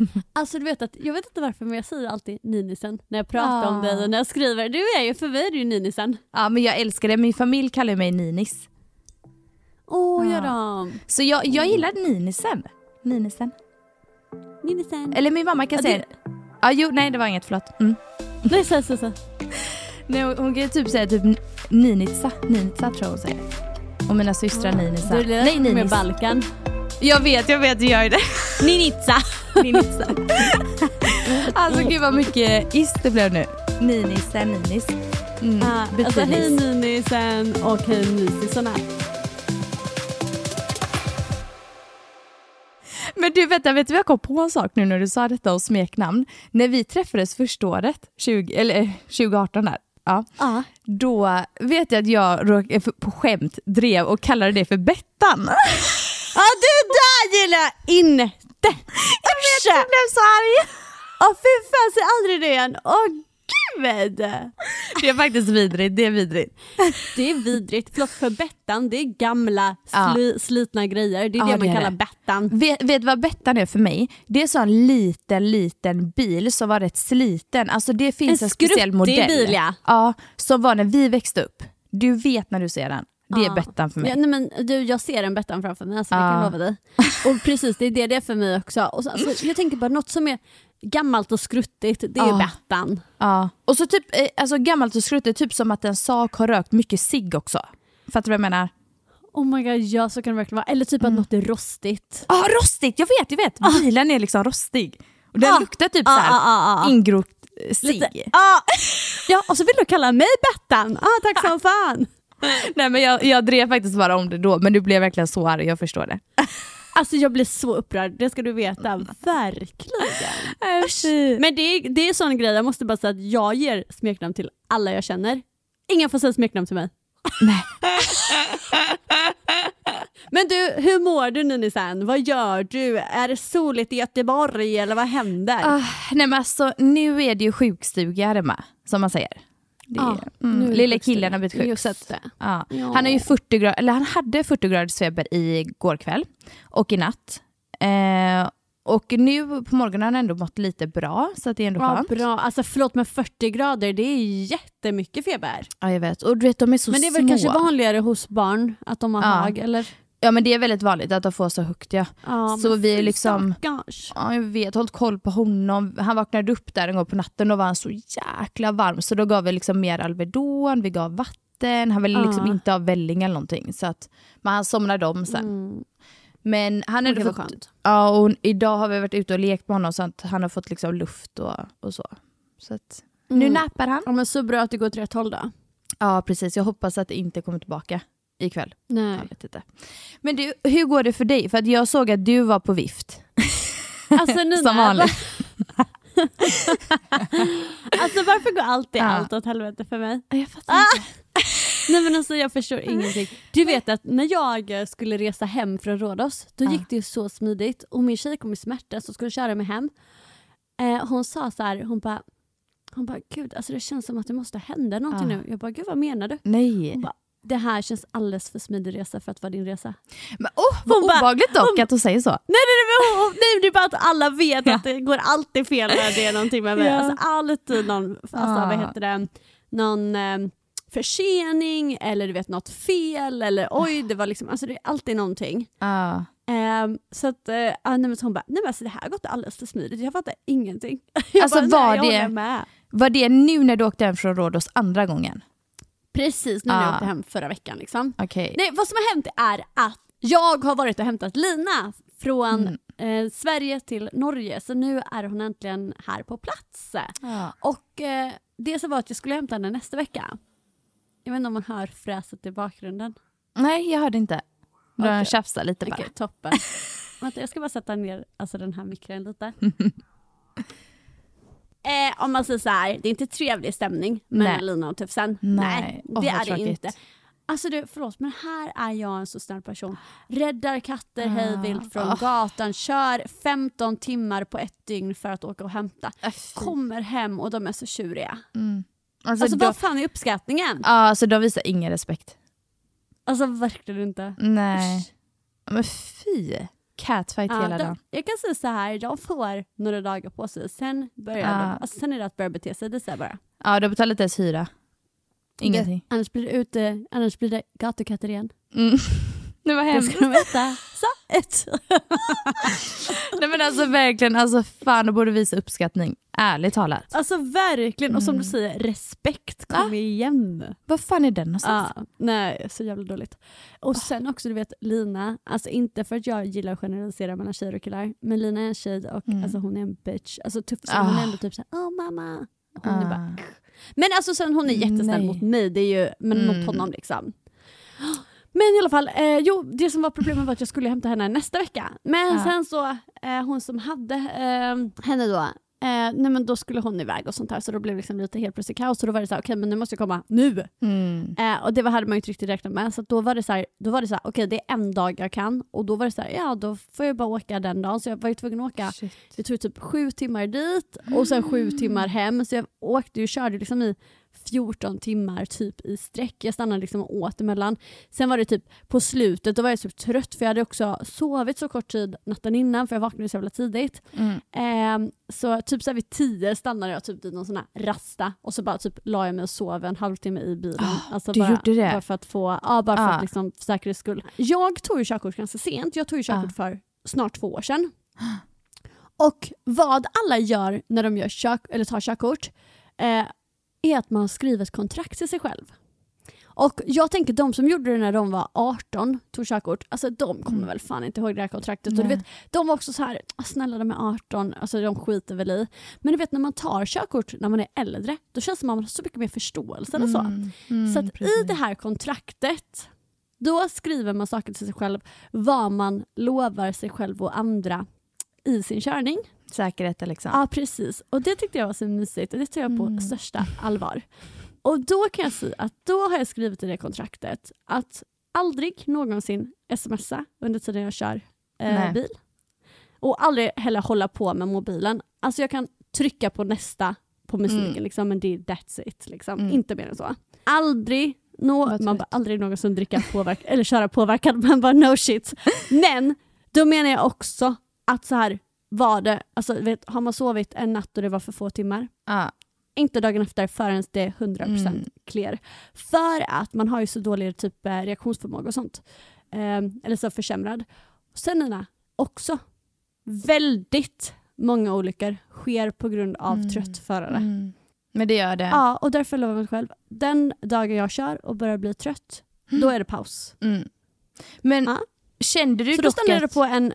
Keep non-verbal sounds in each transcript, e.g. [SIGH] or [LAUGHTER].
[LAUGHS] Alltså du vet att, jag vet inte varför men jag säger alltid Ninisen när jag pratar Ah. om dig och när jag skriver. Du är ju, för mig är du ju Ninisen. Ja men jag älskar det, min familj kallar mig Ninis. Åh, Ja. gör de? Så jag, jag gillar Ninisen. Ninisen. Ninisen. Eller min mamma kan Ja, säga det- Ja jo, nej det var inget, förlåt. Mm. [LAUGHS] Nej, så, så, så. Nej, hon, hon kan ju typ säga typ Ninitsa, Ninitsa tror jag hon säger. Och mina systrar Ninitsa. Du är Nej med Ninis. Balkan. Jag vet, jag vet, jag gör det. [LAUGHS] Ninitsa. Ninitsa. [LAUGHS] Alltså gud vad mycket is det blev nu. Ninisen, Ninis. Mm, Ah, alltså hej Ninisen och hej Nisisarna. Men du vänta, vet du jag kom på en sak nu när du sa detta om smeknamn? När vi träffades första året, 20, eller eh, 2018 där, ja, Ja. då vet jag att jag på skämt drev och kallade det för Bettan. [LAUGHS] Ja det där gillar jag inte! Jag vet, jag blev så arg. Åh fy fan, säg aldrig det igen. Åh gud! Det är faktiskt vidrigt, det är vidrigt. Det är vidrigt. Förlåt för Bettan, det är gamla Ja. sli, slitna grejer. Det är Ja, det det man är kallar det. Bettan. Vet, vet vad Bettan är för mig? Det är så en liten, liten bil som var rätt sliten. Alltså det finns En en, speciell modell. bil, ja. ja. Som var när vi växte upp. Du vet när du ser den. Det är. Bettan för mig. Ja, nej, men du, jag ser en Bettan framför mig, alltså, det kan Ja. jag lova dig. Och precis, det är det det är för mig också. Och så, alltså, [SNIFFS] jag tänker bara något som är gammalt och skruttigt, det är. Bettan. Ja. Och så typ eh, alltså gammalt och skruttigt, typ som att en sak har rökt mycket cigg också. Fattar du vad jag menar? Oh my god, ja så kan det verkligen vara. Eller typ Mm. att något är rostigt. Ja, rostigt! Jag vet, jag vet. Bilen är liksom rostig. Och den Ah. luktar typ Ah, såhär ah, ah, ah. ingrott cigg. Lite- Ah. [LAUGHS] Ja, och så vill du kalla mig Bettan. Ah, tack som fan. [LAUGHS] Nej men jag, jag drev faktiskt bara om det då, men du blev verkligen så arg, jag förstår det. [LAUGHS] Alltså jag blir så upprörd, det ska du veta. Verkligen. [LAUGHS] Usch. Men det är, det är sån grej, jag måste bara säga att jag ger smeknamn till alla jag känner. Ingen får säga smeknamn till mig. Nej. Men du, hur mår du Ninisen? Vad gör du? Är det soligt i Göteborg eller vad händer? Ah, nej men alltså nu är det ju sjukstuga här hemma, som man säger. Det, Ja, mm, lilla killen har blivit sjuk. Just. Ja. Ja. Han, är ju 40 grad, eller han hade 40 graders feber igår kväll och i natt. Eh, och nu på morgonen har han ändå mått lite bra, så att det är ändå Ja, skönt. bra. Alltså förlåt men 40 grader, det är jättemycket feber. Ja, jag vet. Och du vet, de är så Men det är väl små. kanske vanligare hos barn att de har Ja. hög eller? Ja men det är väldigt vanligt att de får så högt ja. Ja, Så vi är liksom- stackars. Ja, jag vet, hållit koll på honom. Han vaknade upp där en gång på natten och var han så jäkla varm så då gav vi liksom mer Alvedon, vi gav vatten, han ville liksom Ja. inte ha välling eller någonting. Så att, men han somnade om sen. Mm. Men han hade fått, skönt. ja, och idag har vi varit ute och lekt med honom så att han har fått liksom luft och, och så. så att, Nu Mm. nappar han. Ja, men så bra att det går åt rätt håll då. Ja precis, jag hoppas att det inte kommer tillbaka ikväll. Nej. Jag vet inte. Men du, hur går det för dig? För att jag såg att du var på vift. [LAUGHS] Alltså Nina, Som vanligt. [LAUGHS] alltså varför går alltid Ja. allt åt helvete för mig? Jag fattar Ah! inte. Nej men alltså jag förstår ingenting. Du vet att när jag skulle resa hem från Rhodos, då Ja. gick det ju så smidigt och min tjej kom i smärta så skulle köra mig hem. Eh, hon sa så här, hon bara, hon bara gud alltså det känns som att det måste hända någonting Ja. nu. Jag bara gud vad menar du? Nej. Hon bara, det här känns alldeles för smidig resa för att vara din resa. Men, oh, vad Hon bara- obehagligt dock hon- att hon säger så. Nej, nej, nej, hon- nej det är bara att alla vet att det går alltid fel när det är någonting med mig. Ja. Alltså alltid någon, alltså, Ah. vad heter det, någon eh, försening eller du vet något fel eller oj det var liksom, alltså det är alltid någonting. Ja. Ehm, så att, nej, men så hon bara, nej men alltså det här har gått alldeles för smidigt, jag fattar ingenting. [LAUGHS] Jag Alltså, bara, var nej, det-. Var det nu när du åkte hem från Rhodos andra gången? Precis nu när jag Ah. åkte hem förra veckan liksom. Okej. Nej, vad som har hänt är att jag har varit och hämtat Lina från Mm. eh, Sverige till Norge, så nu är hon äntligen här på plats. Ja. Och eh, det som var att jag skulle hämta henne nästa vecka. Jag vet inte om man hör fräset i bakgrunden. Nej, jag hörde inte. Du Okej. tjafsade lite bara. Okej, toppen. [LAUGHS] Vänta, jag ska bara sätta ner alltså, den här mikron lite. [LAUGHS] Eh, om man säger så här, det är inte trevlig stämning mellan Nej. Lina och Tufsen. Nej. Åh, det är det tråkigt. inte. Alltså du, förlåt men här är jag en så snäll person. Räddar katter hejvilt från Ah. gatan, kör 15 timmar på ett dygn för att åka och hämta. Äh, fy. Kommer hem och de är så tjuriga. Mm. Alltså, Alltså de, vad fan är uppskattningen? ja, alltså de visar ingen respekt. Alltså verkligen inte. Nej. Usch. Men fy. Catfight Ja, hela de, dagen. jag kan säga så här, de får några dagar på sig, sen, börjar Ja. de, alltså, sen är det att börja bete sig, det säger bara. Ja, de betalar inte ens hyra. Ingenting. Det, annars blir det ute, annars blir det gatukatter igen. Mm. Det var hemskt. ska de. [LAUGHS] Så. [LAUGHS] Nej men alltså verkligen, alltså fan de borde visa uppskattning. Ärligt talat. Alltså verkligen, och som Mm. du säger, respekt, kom Ja. igen. Vad fan är den någonstans? Ja, nej, så jävla dåligt. Och sen också, du vet Lina, alltså inte för att jag gillar att generalisera mellan tjejer och killar, men Lina är en tjej och Mm. alltså, hon är en bitch. Alltså Tufsen, hon är Ah. ändå typ såhär, åh mamma. Hon är Ah. bara, men alltså sen hon är jättesnäll Nej. mot mig, det är ju, men Mm. mot honom liksom. Men i alla fall, eh, jo det som var problemet var att jag skulle hämta henne nästa vecka. Men Ja. sen så, eh, hon som hade eh, henne då, eh, nej men då skulle hon iväg och sånt här så då blev det liksom lite helt plötsligt kaos och då var det så här, okej men nu måste jag komma nu. Mm. Eh, och det var, hade man ju inte riktigt räknat med. Så då var det så här, då var det så här, okej det är en dag jag kan och då var det så här, ja då får jag bara åka den dagen. Så jag var ju tvungen att åka, Shit. jag tror typ sju timmar dit och sen sju timmar hem. Så jag åkte ju körde liksom i 14 timmar typ i sträck. Jag stannade liksom och åt emellan. Sen var det typ på slutet, då var jag så trött för jag hade också sovit så kort tid natten innan för jag vaknade så jävla tidigt. Mm. Ehm, så typ så här vid tio stannade jag typ vid någon sån här rasta och så bara typ la jag mig och sov en halvtimme i bilen. Ah, alltså du bara, gjorde det? Bara för att få, ja bara för Ah. att liksom för säkerhets skull. Jag tog ju körkort ganska sent, jag tog ju körkort Ah. för snart två år sedan. Och vad alla gör när de gör kök, eller tar körkort eh, är att man skriver ett kontrakt till sig själv. Och jag tänker de som gjorde det när de var 18, tog körkort, alltså de kommer väl fan inte ihåg det här kontraktet. Och du vet, de var också så här, "Ah, snälla de är 18, alltså de skiter väl i. Men du vet när man tar körkort när man är äldre, då känns det som att man har så mycket mer förståelse eller så. Mm. Mm, Så att i det här kontraktet, då skriver man saker till sig själv, vad man lovar sig själv och andra i sin körning. Säkerheten liksom. Ja, precis. Och det tyckte jag var så mysigt och det tar jag på Mm. största allvar. Och då kan jag säga att då har jag skrivit i det kontraktet att aldrig någonsin smsa under tiden jag kör eh, bil. Och aldrig heller hålla på med mobilen. Alltså jag kan trycka på nästa på musiken Mm. liksom, men det är that's it. Liksom. Mm. Inte mer än så. Aldrig, Vad man bara, aldrig någonsin dricka påverk [LAUGHS] eller köra påverkad, man bara no shit. Men då menar jag också att så här var det, alltså, vet, har man sovit en natt och det var för få timmar, Ja. inte dagen efter förrän det är 100% Mm. clear. För att man har ju så dålig typ eh, reaktionsförmåga och sånt. Ehm, eller så försämrad. Sen Nina, också väldigt många olyckor sker på grund av Mm. trött förare. Mm. Men det gör det. Ja, och därför lovar jag mig själv, den dagen jag kör och börjar bli trött, då är det paus. Mm. Men Ja. kände du Så då det att... på en...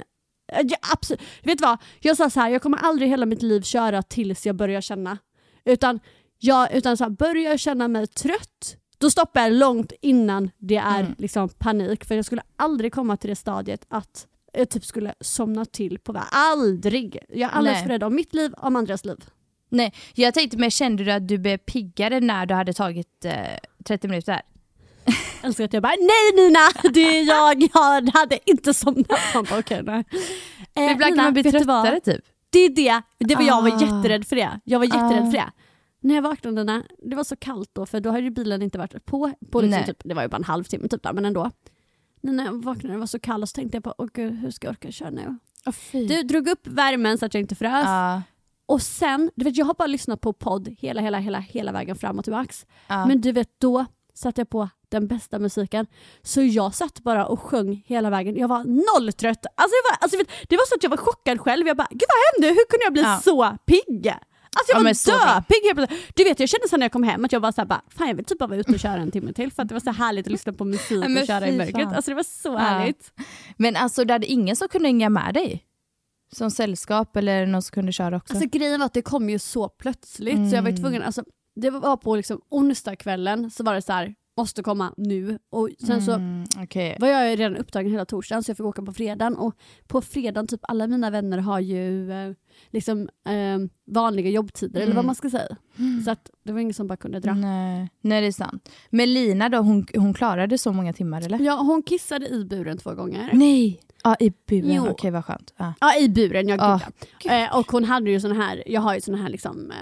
Ja, absolut. Vet du vad? Jag sa så här, jag kommer aldrig hela mitt liv köra tills jag börjar känna. Utan, jag, utan så här, börjar jag känna mig trött, då stoppar jag långt innan det är Mm. liksom panik. För jag skulle aldrig komma till det stadiet att jag typ skulle somna till på väg. Aldrig! Jag är alldeles för rädd om mitt liv, om andras liv. Nej, jag tänkte men kände du att du blev piggare när du hade tagit eh, 30 minuter? Älskar att jag bara nej Nina, det är jag, jag hade inte somnat. Man bara, okay, nej. Eh, Ibland kan man bli tröttare typ. Det är det, det var jag var Ah. jätterädd för det. Jag var jätterädd Ah. för det. När jag vaknade, Nina, det var så kallt då för då hade ju bilen inte varit på, på liksom typ, det var ju bara en halvtimme typ där, men ändå. När jag vaknade det var så kallt så tänkte jag på, åh gud hur ska jag orka köra nu? Oh. Du drog upp värmen så att jag inte frös. ja, Och sen, du vet jag har bara lyssnat på podd hela, hela, hela, hela vägen fram och tillbaks. ja. Men du vet då satte jag på den bästa musiken. Så jag satt bara och sjöng hela vägen. Jag var noll trött. Alltså jag var, alltså, det var så att jag var chockad själv. Jag bara, gud vad hände? Hur kunde jag bli Ja. så pigg? Alltså jag Ja, var plötsligt. Du vet jag kände sen när jag kom hem att jag var såhär bara, fan jag vill typ bara vara ute och köra en timme till för att det var så härligt att lyssna på musik Ja, och köra i mörkret. Alltså det var så Ja. härligt. Men alltså du hade ingen som kunde hänga med dig? Som sällskap eller någon som kunde köra också? Alltså grejen var att det kom ju så plötsligt så jag var ju tvungen, alltså det var på liksom onsdagskvällen så var det så här måste komma nu och sen så Mm, okej. var jag redan upptagen hela torsdagen så jag fick åka på fredagen och på fredagen typ alla mina vänner har ju eh, liksom eh, vanliga jobbtider eller vad Mm. man ska säga. Så att det var ingen som bara kunde dra. Nej. Nej, det är sant. Men Lina då, hon, hon klarade så många timmar eller? Ja, hon kissade i buren två gånger. Nej! Ja, i buren. Jo. Okej, vad skönt. Ja. Ja i buren, jag Ah, gud. eh, Och hon hade ju såna här, jag har ju såna här liksom, eh,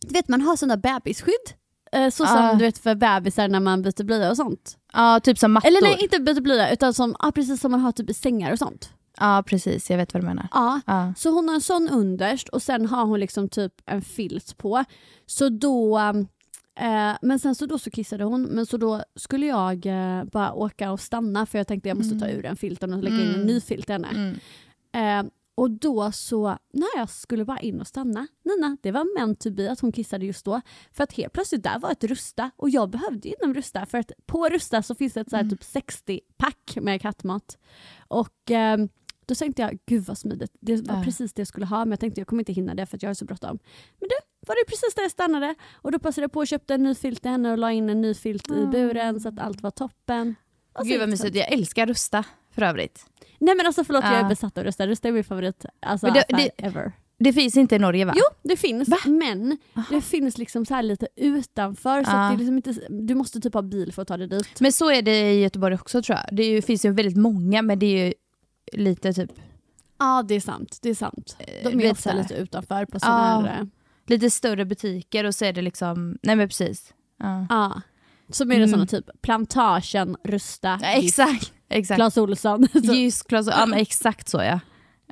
du vet man har såna bebisskydd. Eh, så som Ah. du vet för bebisar när man byter blöja och sånt. ja, typ som mattor. Eller nej, inte byter blöja utan som, ja, precis som man har typ i sängar och sånt. Ja, precis. Jag vet vad du menar. Ja. Så hon har en sån underst och sen har hon liksom typ en filt på. Så då, eh, men sen så då så kissade hon, men så då skulle jag eh, bara åka och stanna för jag tänkte jag måste ta ur den filten och lägga in en Mm. ny filt i henne. Mm. Eh, och då så, när jag skulle bara in och stanna, Nina, det var meant to be att hon kissade just då. För att helt plötsligt där var ett Rusta och jag behövde inom Rusta för att på Rusta så finns det ett så här Mm. typ 60-pack med kattmat. Och eh, då tänkte jag, gud vad smidigt, det var Ja. precis det jag skulle ha men jag tänkte jag kommer inte hinna det för att jag har så bråttom. Men du, var det precis där jag stannade och då passade jag på och köpte en ny filt till henne och la in en ny filt i buren så att allt var toppen. Och Gud vad mysigt. Jag älskar Rusta för övrigt. Nej men alltså förlåt jag är Ja. besatt av Rusta, Rusta är min favorit alltså, det- det- ever. Det finns inte i Norge va? Jo, det finns. Va? Men det finns liksom så här lite utanför. Så att det är liksom inte, du måste typ ha bil för att ta dig dit. Men så är det i Göteborg också tror jag. Det ju, finns ju väldigt många men det är ju lite typ Ja, det är sant. Det är sant. De du är vet ofta lite utanför på sådana Ja. här... eh, lite större butiker och så är det liksom, nej men precis. Ja. Som är det Mm. såna typ Plantagen, Rusta, Ja, exakt. Exakt. Clas Ohlson. [LAUGHS] Så- Ljus, Clas, ja men exakt så ja.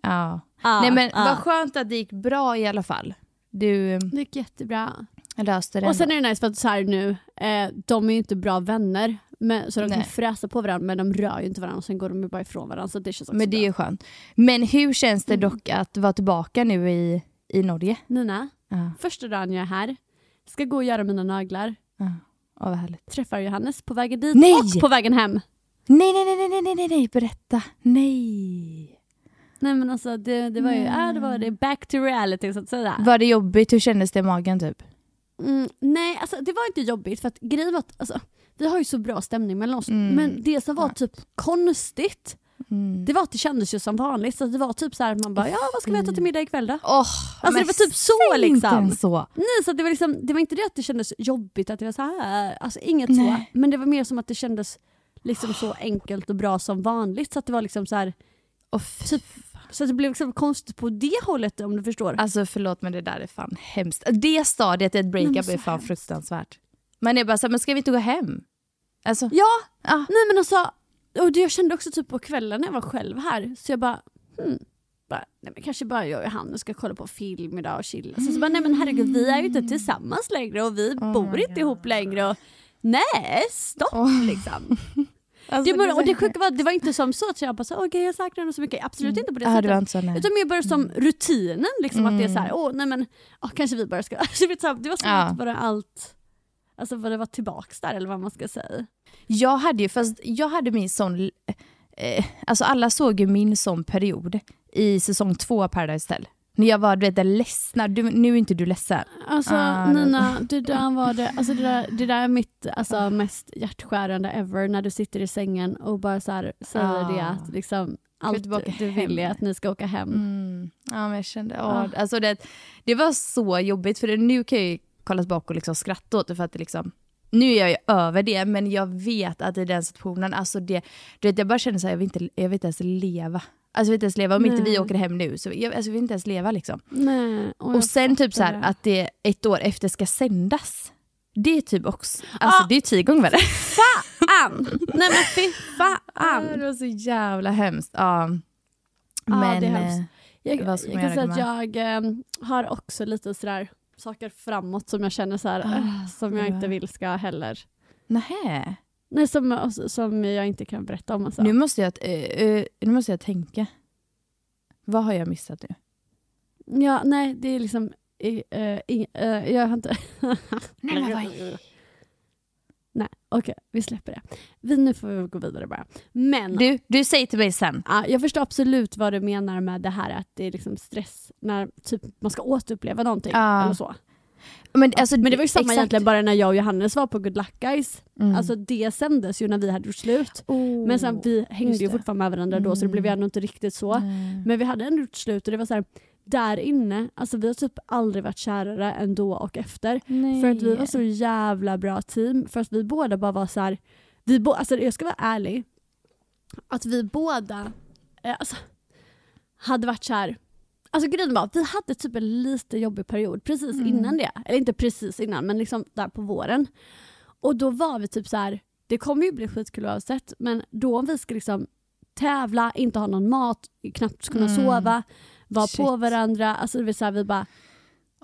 ja. Ja, nej men ja. vad skönt att det gick bra i alla fall. Du Det gick jättebra. löste det Och sen ändå. är det nice för att så här nu, eh, de är ju inte bra vänner. Men, så de kan Nej. fräsa på varandra men de rör ju inte varandra och sen går de ju bara ifrån varandra. Så det känns också Men det är bra. ju skönt. Men hur känns det Mm. dock att vara tillbaka nu i, i Norge? Nina, Ja, första dagen jag är här, ska gå och göra mina naglar. ja. Ja, vad härligt. träffar Johannes på vägen dit Nej! och på vägen hem. Nej, nej, nej, nej, nej, nej, nej, berätta. Nej. Nej men alltså det, det var ju, ja, det var det back to reality så att säga. Var det jobbigt? Hur kändes det i magen typ? Mm, nej alltså det var inte jobbigt för att grejen var att alltså, vi har ju så bra stämning mellan oss. Mm. Men det som var typ konstigt, Mm. det var att det kändes ju som vanligt. Så det var typ så här, man bara ja vad ska vi äta till middag ikväll då? Åh, Alltså, det var typ så, liksom. Så. Nej så det var, liksom, det var inte det att det kändes jobbigt att det var så här, alltså inget så. Nej. Men det var mer som att det kändes liksom så enkelt och bra som vanligt. Så att det var liksom så här, Och typ, så att det blev liksom konstigt på det hållet om du förstår. Alltså förlåt men det där är fan hemskt. Det stadiet i ett breakup men är fan hemskt. fruktansvärt. Man är bara såhär, men ska vi inte gå hem? Alltså, Ja, ja. nej men alltså, och det jag kände också typ på kvällen när jag var själv här, så jag bara, hmm, bara nej men kanske bara jag och Johannes ska kolla på film idag och chilla. Så, så bara, nej men herregud vi är ju inte tillsammans längre och vi Oh bor inte God. ihop längre. Och, nej, stopp Oh. liksom. [LAUGHS] Alltså, det, var, och det sjuka var det var inte som så att jag bara så, okej jag saknar henne så mycket, absolut inte på det sättet. inte så. Utan mer bara som rutinen, liksom, att det är så här, åh nej men åh, kanske vi bara ska... [LAUGHS] Alltså, det var som Ja. att bara allt, alltså bara det var tillbaks där eller vad man ska säga. Jag hade ju, fast jag hade min sån, eh, alltså alla såg ju min sån period i säsong två av Paradise Hotel. När jag var du vet, ledsna, du, nu är inte du ledsen. Alltså Ah, Nina, det där var det, alltså det där, det där är mitt alltså, mest hjärtskärande ever när du sitter i sängen och bara så här, säger Ah. det att liksom, allt du vill är att ni ska åka hem. Mm. Ja, men jag kände, åh, Ah. alltså det, det var så jobbigt för det, nu kan jag ju kolla tillbaka och liksom skratta åt det för att det liksom, nu är jag ju över det, men jag vet att i den situationen, alltså det, du vet, jag bara känner så här, jag vill inte, jag vill inte ens leva. Alltså jag vill inte ens leva, om inte vi Nej. åker hem nu så jag, alltså, jag vill inte ens leva liksom. Nej, och, Och sen typ så här, det. att det ett år efter ska sändas. Det är typ också, alltså Ah. det är tio gånger värre. Fan! Nej men fy Ah, fan! det var så jävla hemskt. Ja. Men, det är hemskt. eh, Jag, jag ska kan man säga att jag eh, har också lite sådär saker framåt som jag känner så här, Ah, eh, som jag ja. inte vill ska heller. nähä. Nej, som, som jag inte kan berätta om. Alltså. Nu, måste jag, eh, nu måste jag tänka. Vad har jag missat nu? Ja, nej, det är liksom... i- eh, jag har inte... [LAUGHS] Nej, men vad- Nej, okej, vi släpper det. Vi, nu får vi gå vidare bara. Men Du, du säger till mig sen. ja, jag förstår absolut vad du menar med det här att det är liksom stress när typ, man ska återuppleva någonting. Ja. Eller så. Men, alltså, Men det var ju samma exakt. egentligen bara när jag och Johannes var på Good Luck Guys. Mm. Alltså det sändes ju när vi hade gjort slut. Oh, Men sen vi hängde ju. Mm. fortfarande med varandra då så det blev ju ändå inte riktigt så. Nej. Men vi hade ändå gjort slut och det var så här, där inne, alltså vi har typ aldrig varit kärare än då och efter. Nej. För att vi var så jävla bra team. För att vi båda bara var så här, vi bo, alltså jag ska vara ärlig, att vi båda eh, alltså, hade varit så här. Alltså grejen var, vi hade typ en lite jobbig period precis Mm. innan det. Eller inte precis innan, men liksom där på våren. Och då var vi typ så här, det kommer ju bli skitkul oavsett, men då om vi ska liksom tävla, inte ha någon mat, knappt kunna Mm. sova, vara på varandra. Alltså det, vill säga, vi bara,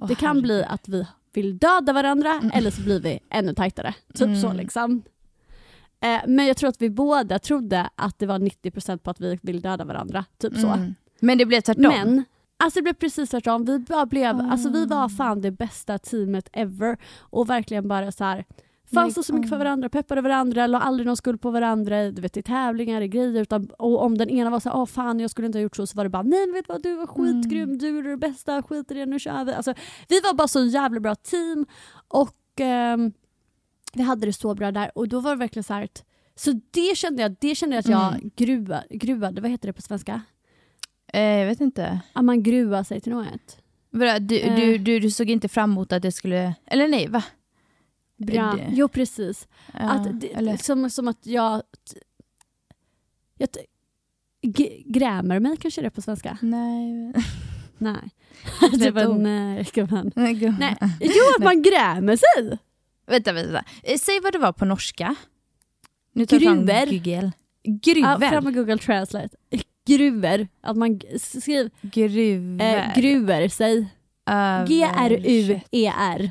Åh, det kan herregud. bli att vi vill döda varandra eller så blir vi ännu tajtare. Typ så Mm. liksom. Eh, men jag tror att vi båda trodde att det var 90% på att vi vill döda varandra. Typ så. Mm. Men det blev tvärtom. Men alltså det blev precis tvärtom. Vi, bara blev, Ah. alltså, vi var fan det bästa teamet ever. Och verkligen bara så här fanns Men- så mycket för varandra, peppade varandra, la aldrig någon skuld på varandra du vet, i tävlingar, i grejer. Utan, och om den ena var så här, åh fan jag skulle inte ha gjort så, så var det bara nej men vet du vad, du var skitgrym, Mm. du är det bästa, skit i det, nu kör vi. Alltså, vi var bara så jävla bra team och ehm, vi hade det så bra där och då var det verkligen så här så det kände jag, det kände jag att jag Mm. gruva, gruvade, vad heter det på svenska? Eh, jag vet inte. Att man gruvar sig till något. Vadå, Du, Eh. du, du, du såg inte fram emot att det skulle... Eller nej, va? Bra. Det- Jo precis. Ja, att, det, eller, som, som att jag, jag grämer mig kanske det är på svenska? nej. [LAUGHS] Nej. [LAUGHS] Det [LAUGHS] var ord. nej, gumman. Nej. Jo att man grämer sig! Vänta, vänta. Eh, Säg vad det var på norska. Nu tar jag fram Gruver. Google. Ja, Gruver. fram med Google Translate. Gruver. Att man skriver Gruver. eh, gruver sig. G-R-U-E-R.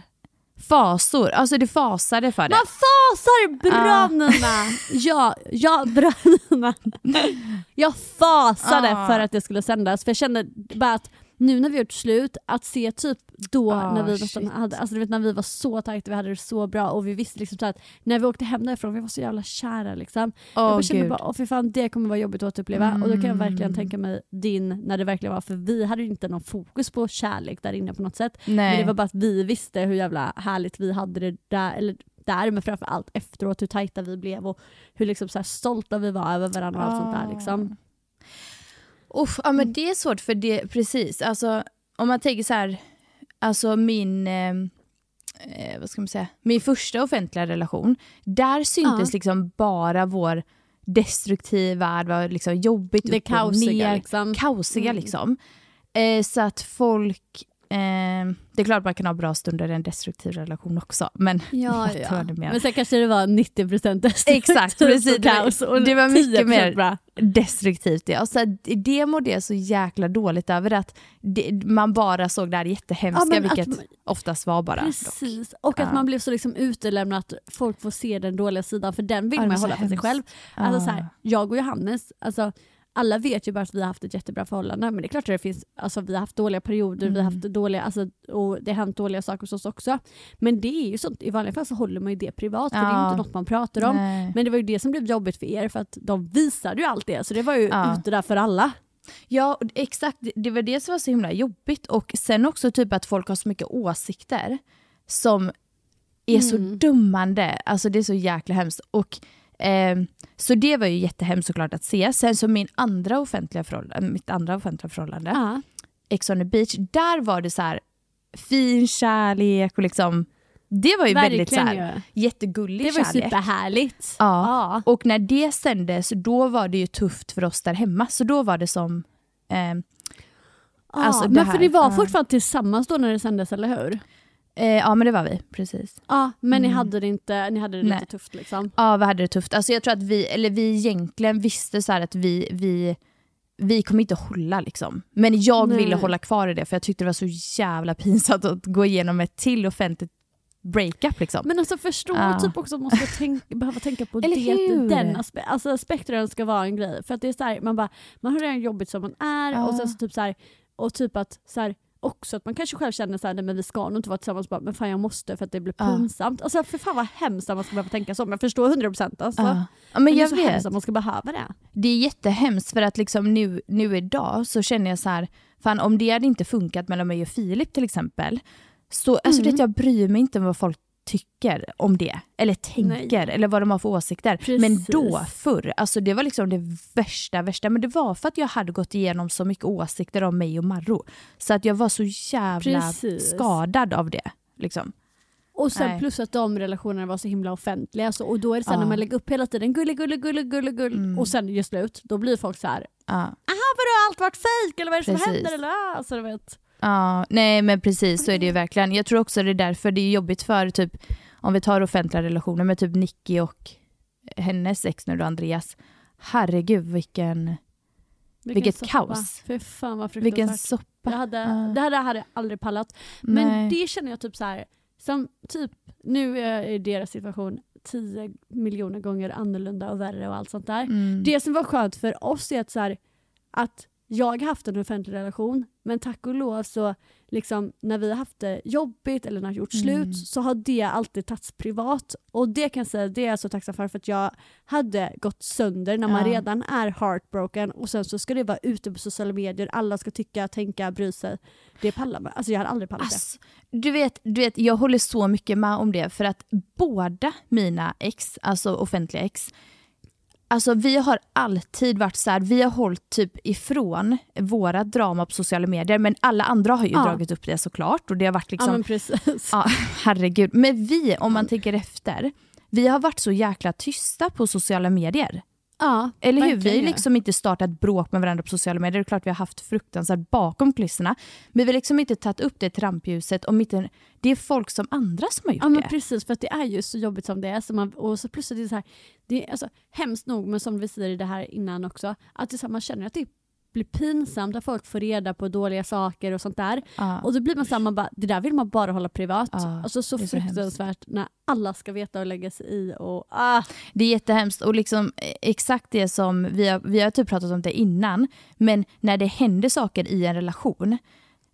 Fasor. Alltså du fasade för det. Man fasar Ah. brännorna! [LAUGHS] Ja, ja brännorna. [LAUGHS] Jag fasade Ah. för att det skulle sändas för jag kände bara att nu när vi gjort slut, att se typ då Ah, när vi nästan hade, alltså du vet när vi var så tajta, vi hade det så bra och vi visste liksom så att när vi åkte hem därifrån, vi var så jävla kära liksom. jag Åh bara kände gud. bara, åh fy fan det kommer vara jobbigt att återuppleva och då kan jag verkligen Mm. tänka mig din när det verkligen var, för vi hade ju inte någon fokus på kärlek där inne på något sätt. Nej. Men det var bara att vi visste hur jävla härligt vi hade det där, eller där men framförallt efteråt hur tajta vi blev och hur liksom så stolta vi var över varandra och allt sånt där. Liksom. Uff, ja, men det är svårt för det, precis. Alltså, om man tänker så här, alltså min, eh, eh, vad ska man säga, min första offentliga relation, där syntes Ja. liksom bara vår destruktiva, det var liksom jobbigt Det upp och kaosiga ner, liksom. kaosiga Mm. liksom. Eh, så att folk, eh, det är klart man kan ha bra stunder i en destruktiv relation också, men Ja, [LAUGHS] menar. Men sen kanske det var 90% destruktivt Exakt, precis. och kaos och Det var mycket 10% mer- bra. destruktivt. Ja. Så att det mådde jag så jäkla dåligt över att det, man bara såg det här jättehemska, Ja, vilket man- oftast var bara. dock. Precis, och att Ja. man blev så liksom utelämnad att folk får se den dåliga sidan för den vill Ja, man hålla för sig själv. Alltså, Ja. så här, jag och Johannes, alltså, alla vet ju bara att vi har haft ett jättebra förhållande men det är klart att det finns, alltså, vi har haft dåliga perioder, vi har Mm. haft dåliga, alltså, och det har hänt dåliga saker hos oss också. Men det är ju sånt, i vanliga fall så håller man ju det privat för det är Ja. inte något man pratar om. Nej. Men det var ju det som blev jobbigt för er för att de visade ju allt det så det var ju Ja. ute där för alla. Ja, exakt. Det- var det som var så himla jobbigt. Och sen också typ att folk har så mycket åsikter som är så Mm. dummande. Alltså det är så jäkla hemskt. Och, ehm, så det var ju jättehemskt såklart att se. Sen så min andra offentliga förhållande, mitt andra offentliga förhållande, Ja. Ex on the beach, där var det så här fin kärlek och liksom Det var ju väldigt så Verkligen här, ju. jättegullig Det var kärlek. superhärligt. Ja. Ja. Och när det sändes, då var det ju tufft för oss där hemma. Så då var det som... Eh, Ja, Alltså, det men för ni var ja. fortfarande tillsammans då när det sändes, eller hur? Eh, ja men det var vi, precis. Ja, men ni Mm. hade det inte, ni hade det Nej. lite tufft liksom. Ja, vi hade det tufft. Alltså jag tror att vi, eller vi egentligen visste så att vi, vi, vi kommer inte hålla liksom. Men jag Nej. ville hålla kvar i det för jag tyckte det var så jävla pinsamt att gå igenom ett till offentligt breakup liksom. Men alltså förstå Ja. typ också att man ska tänk, [LAUGHS] behöva tänka på Eller det, hur? den aspe alltså aspekten ska vara en grej. För att det är så här, man bara, man har redan jobbigt som man är Ja. och sen så typ så här, och typ att så här, också att man kanske själv känner så här, nej men vi ska nog inte vara tillsammans bara, men fan jag måste för att det blir pinsamt. Alltså för fan vad hemskt att man ska behöva tänka så, men jag förstår 100% alltså. Ja. Ja, men det är jag så vet. hemskt att man ska behöva det. Det är jättehemskt för att liksom nu, nu idag så känner jag så här, fan om det hade inte funkat mellan mig och Filip till exempel, så alltså Mm. det, jag bryr mig inte om vad folk tycker om det, eller tänker, eller vad de har för åsikter. Precis. Men då, förr, alltså det var liksom det värsta, värsta. Men det var för att jag hade gått igenom så mycket åsikter om mig och Marro. Så att jag var så jävla Precis. skadad av det. Liksom. Och sen Nej. plus att de relationerna var så himla offentliga. Så, och då är det sen Ja. när man lägger upp hela tiden gulle, gulle, gulle, gulle, gulle Mm. och sen gör slut, då blir folk så här Ja. aha vadå allt varit fejk eller vad är det som Precis. händer? Eller, ah, alltså, du vet. Ja, nej men precis så är det ju verkligen. Jag tror också det är därför det är jobbigt för typ, om vi tar offentliga relationer med typ Nicky och hennes ex nu då, Andreas. Herregud vilken, Vilket soppa. kaos. Fy fan vad vilken soppa. Jag hade, Ja. Det här hade jag aldrig pallat. Men Nej. det känner jag typ så här, som typ, nu är deras situation 10 miljoner gånger annorlunda och värre och allt sånt där. Mm. Det som var skönt för oss är att, så här, att jag har haft en offentlig relation men tack och lov så liksom, när vi har haft det jobbigt eller när det har gjort Mm. slut så har det alltid tagits privat. Och det kan jag säga, det är jag så tacksam för för att jag hade gått sönder när man Ja. redan är heartbroken och sen så ska det vara ute på sociala medier, alla ska tycka, tänka, bry sig. Det pallar man. Alltså jag hade aldrig pallat Ass, du, vet, du vet, jag håller så mycket med om det för att båda mina ex, alltså offentliga ex, Alltså vi har alltid varit så här, vi har hållit typ ifrån våra drama på sociala medier men alla andra har ju Ja. dragit upp det såklart och det har varit liksom Ja men precis. Ja, herregud. Men vi, om man tänker efter, vi har varit så jäkla tysta på sociala medier. Ja, Eller hur? Vi har liksom inte startat bråk med varandra på sociala medier. Det är klart vi har haft fruktansvärt bakom kulisserna. Men vi har liksom inte tagit upp det till rampljuset om inte det är folk som andra som har gjort Ja men det. precis, för att det är ju så jobbigt som det är. Så man, och så plus att det är så här, det är alltså, hemskt nog, men som vi säger i det här innan också, att det, är så här, man känner att det blir pinsamt att folk får reda på dåliga saker och sånt där. Ja. Och då blir man så här, man bara, det där vill man bara hålla privat. Ja, alltså så så fruktansvärt när alla ska veta och lägga sig i. Och, ah. Det är jättehemskt och liksom eh, exakt det som vi har, vi har typ pratat om det innan, men när det händer saker i en relation,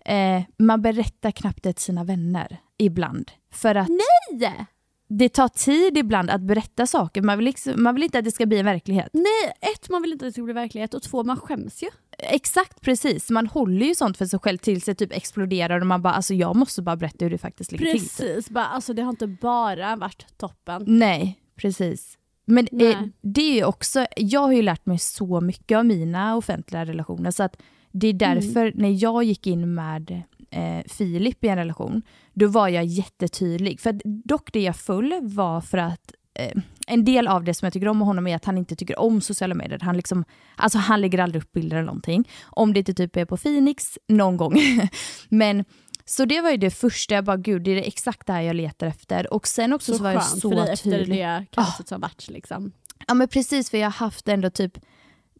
eh, man berättar knappt det till sina vänner ibland. För att Nej! Det tar tid ibland att berätta saker. Man vill, liksom, man vill inte att det ska bli en verklighet. Nej, ett, man vill inte att det ska bli verklighet och två, man skäms ju. Exakt precis. Man håller ju sånt för sig själv tills det typ exploderar och man bara alltså jag måste bara berätta hur det faktiskt ligger till. Precis, bara, alltså, det har inte bara varit toppen. Nej, precis. Men eh, det är också, jag har ju lärt mig så mycket av mina offentliga relationer så att det är därför när jag gick in med eh, Filip i en relation, då var jag jättetydlig. För dock det jag föll var för att eh, en del av det som jag tycker om med honom är att han inte tycker om sociala medier. Han, liksom, alltså han lägger aldrig upp bilder eller någonting. Om det inte typ är på Phoenix någon gång. [LAUGHS] Men så det var ju det första, jag bara gud det är det exakt det här jag letar efter. Och sen också så, Så var jag skönt så för dig efter tydlig. det kaoset som varit. Liksom. Ja men precis för jag har haft ändå typ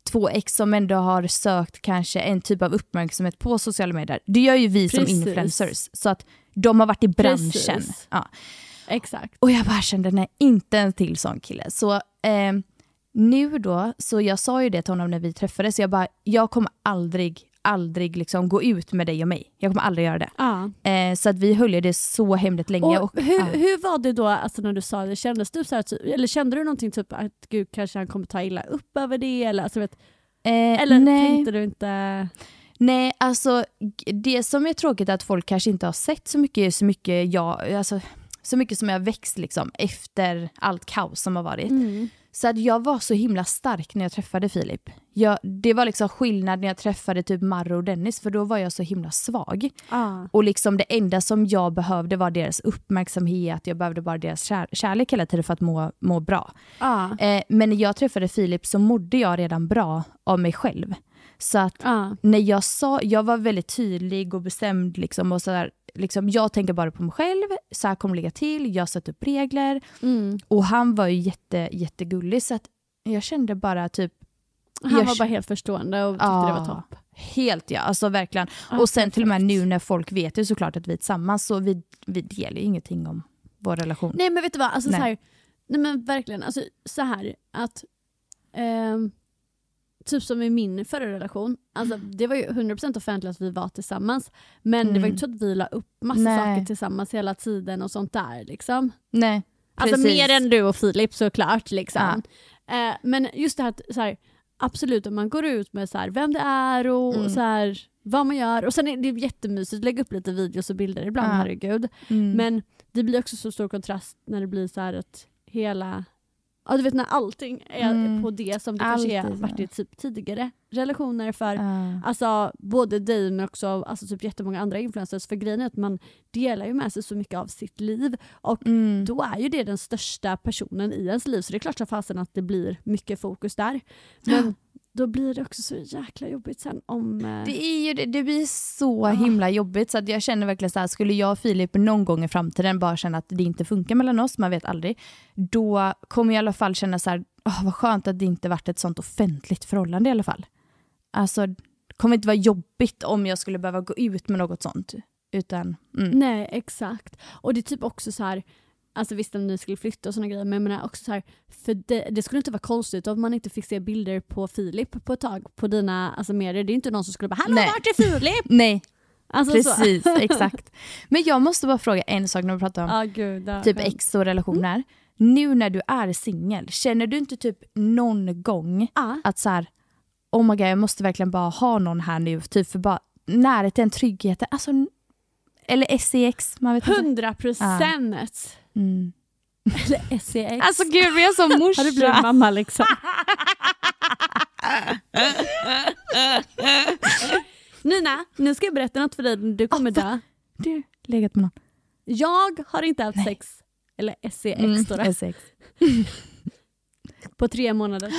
två ex som ändå har sökt kanske en typ av uppmärksamhet på sociala medier. Det gör ju vi Precis. som influencers. Så att de har varit i branschen. Ja. Exakt. Och jag bara kände, nej inte en till sån kille. Så eh, nu då, så jag sa ju det till honom när vi träffades, jag bara, jag kommer aldrig, aldrig liksom gå ut med dig och mig. Jag kommer aldrig göra det. Ja. Eh, så att vi höll det så hemligt länge. Och Och, hur, ja. hur var det då alltså när du sa det? Kändes du så här, typ, eller kände du någonting typ att gud kanske han kommer ta illa upp över det? Eller, alltså, vet, Eh, eller nej. tänkte du inte... Nej, alltså det som är tråkigt är att folk kanske inte har sett så mycket, så mycket, jag, alltså, så mycket som jag växt liksom, efter allt kaos som har varit. Mm. Så att jag var så himla stark när jag träffade Filip. Jag, det var liksom skillnad när jag träffade typ Marro och Dennis för då var jag så himla svag. Ah. Och liksom det enda som jag behövde var deras uppmärksamhet, jag behövde bara deras kär, kärlek hela tiden för att må, må bra. Ah. Eh, men när jag träffade Filip så mådde jag redan bra av mig själv. Så att Ah. när jag sa, jag var väldigt tydlig och bestämd liksom och så där, liksom, jag tänker bara på mig själv, så här kommer det ligga till, jag sätter upp regler. Mm. Och han var ju jätte, jättegullig så att jag kände bara typ Han Jag- var bara helt förstående och tyckte Ja. det var topp. Helt ja, alltså verkligen. Ja, och sen till och med perfekt. nu när folk vet ju såklart att vi är tillsammans så vi, vi delar ju ingenting om vår relation. Nej men vet du vad, alltså, Nej. Så här, nej men verkligen, alltså, så här att ehm, Typ som i min förra relation, alltså, det var ju 100% offentligt att vi var tillsammans men det var ju Mm. inte så att vi la upp massa Nej. saker tillsammans hela tiden och sånt där. Liksom. Nej, Alltså mer än du och Filip såklart. Liksom. Eh, men just det här så här, absolut om man går ut med så här, vem det är och Mm. så här, vad man gör. Och sen är det jättemysigt att lägga upp lite videos och bilder ibland, Ja. herregud. Mm. Men det blir också så stor kontrast när det blir så här att hela Ja du vet när allting är Mm. på det som det kanske Alltid är så. varit i typ tidigare relationer för Ja. Alltså både dig men också alltså, typ jättemånga andra influencers. För grejen är att man delar ju med sig så mycket av sitt liv och Mm. då är ju det den största personen i ens liv så det är klart som fasen att det blir mycket fokus där. Men [GASPS] [SNIFFS] då blir det också så jäkla jobbigt sen om... eh, Det, är ju, det, det blir så himla jobbigt så att jag känner verkligen så här, skulle jag och Filip någon gång i framtiden bara känna att det inte funkar mellan oss, man vet aldrig, då kommer jag i alla fall känna så här, åh, vad skönt att det inte varit ett sånt offentligt förhållande i alla fall. Alltså, det kommer inte vara jobbigt om jag skulle behöva gå ut med något sånt. Utan, mm. Nej exakt. Och det är typ också så här Alltså visst om ni skulle flytta och såna grejer men jag menar också så här, för det, det skulle inte vara konstigt om man inte fick se bilder på Filip på ett tag på dina alltså, medier. Det är inte någon som skulle bara “Hallå Nej. vart är Filip?” [LAUGHS] Nej, alltså, så. precis, [LAUGHS] exakt. Men jag måste bara fråga en sak när vi pratar om Ja gud. typ ex och relationer. Nu när du är singel, känner du inte typ någon gång Ja. att så här, oh my god jag måste verkligen bara ha någon här nu, typ för bara närheten, tryggheten, alltså eller sex, man vet inte. 100 procent. Mm. Eller sex. Alltså gud vi är som morsa. Har du blivit mamma liksom? Nina, nu ska jag berätta något för dig. Du kommer dö. Du, legat med någon. Jag har inte haft sex, eller SEX Mm, då, sex. på tre månader.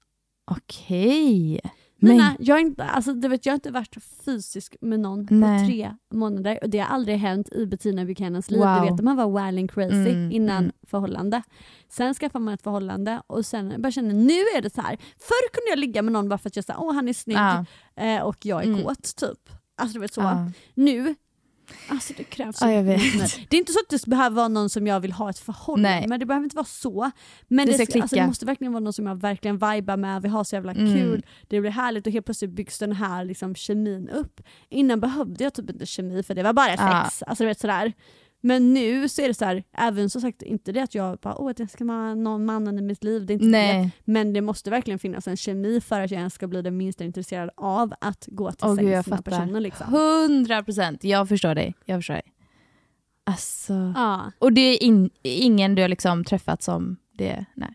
[GASPS] Okej. Nina, jag, har inte, alltså, du vet, jag har inte varit fysisk med någon Nej. på tre månader och det har aldrig hänt i Bettina Buchanans liv. Wow. Du vet man var wild and crazy Mm, innan mm. förhållande. Sen skaffar man ett förhållande och sen bara känner nu är det så här. Förr kunde jag ligga med någon bara för att jag sa åh han är snygg Ja. eh, och jag är Mm. kåt typ. Alltså du vet så. Ja. Nu, alltså det krävs Ja, jag vet. Det är inte så att det behöver vara någon som jag vill ha ett förhållande med, det behöver inte vara så. Men Det det, ska alltså, det måste verkligen vara någon som jag verkligen vibar med, vi har så jävla Mm. kul, det blir härligt och helt plötsligt byggs den här liksom, kemin upp. Innan behövde jag typ inte kemi för det var bara sex. Ja. Alltså, du vet, sådär. Men nu så är det så här, även som sagt inte det att jag bara åh jag ska vara någon mannen i mitt liv, det är inte det. Nej. Men det måste verkligen finnas en kemi för att jag ens ska bli det minsta intresserad av att gå till Åh, sängs med fattar. personen. Liksom. Hundra procent, jag förstår dig. Jag förstår dig. Alltså. Ja. Och det är in, ingen du har liksom träffat som det, nej.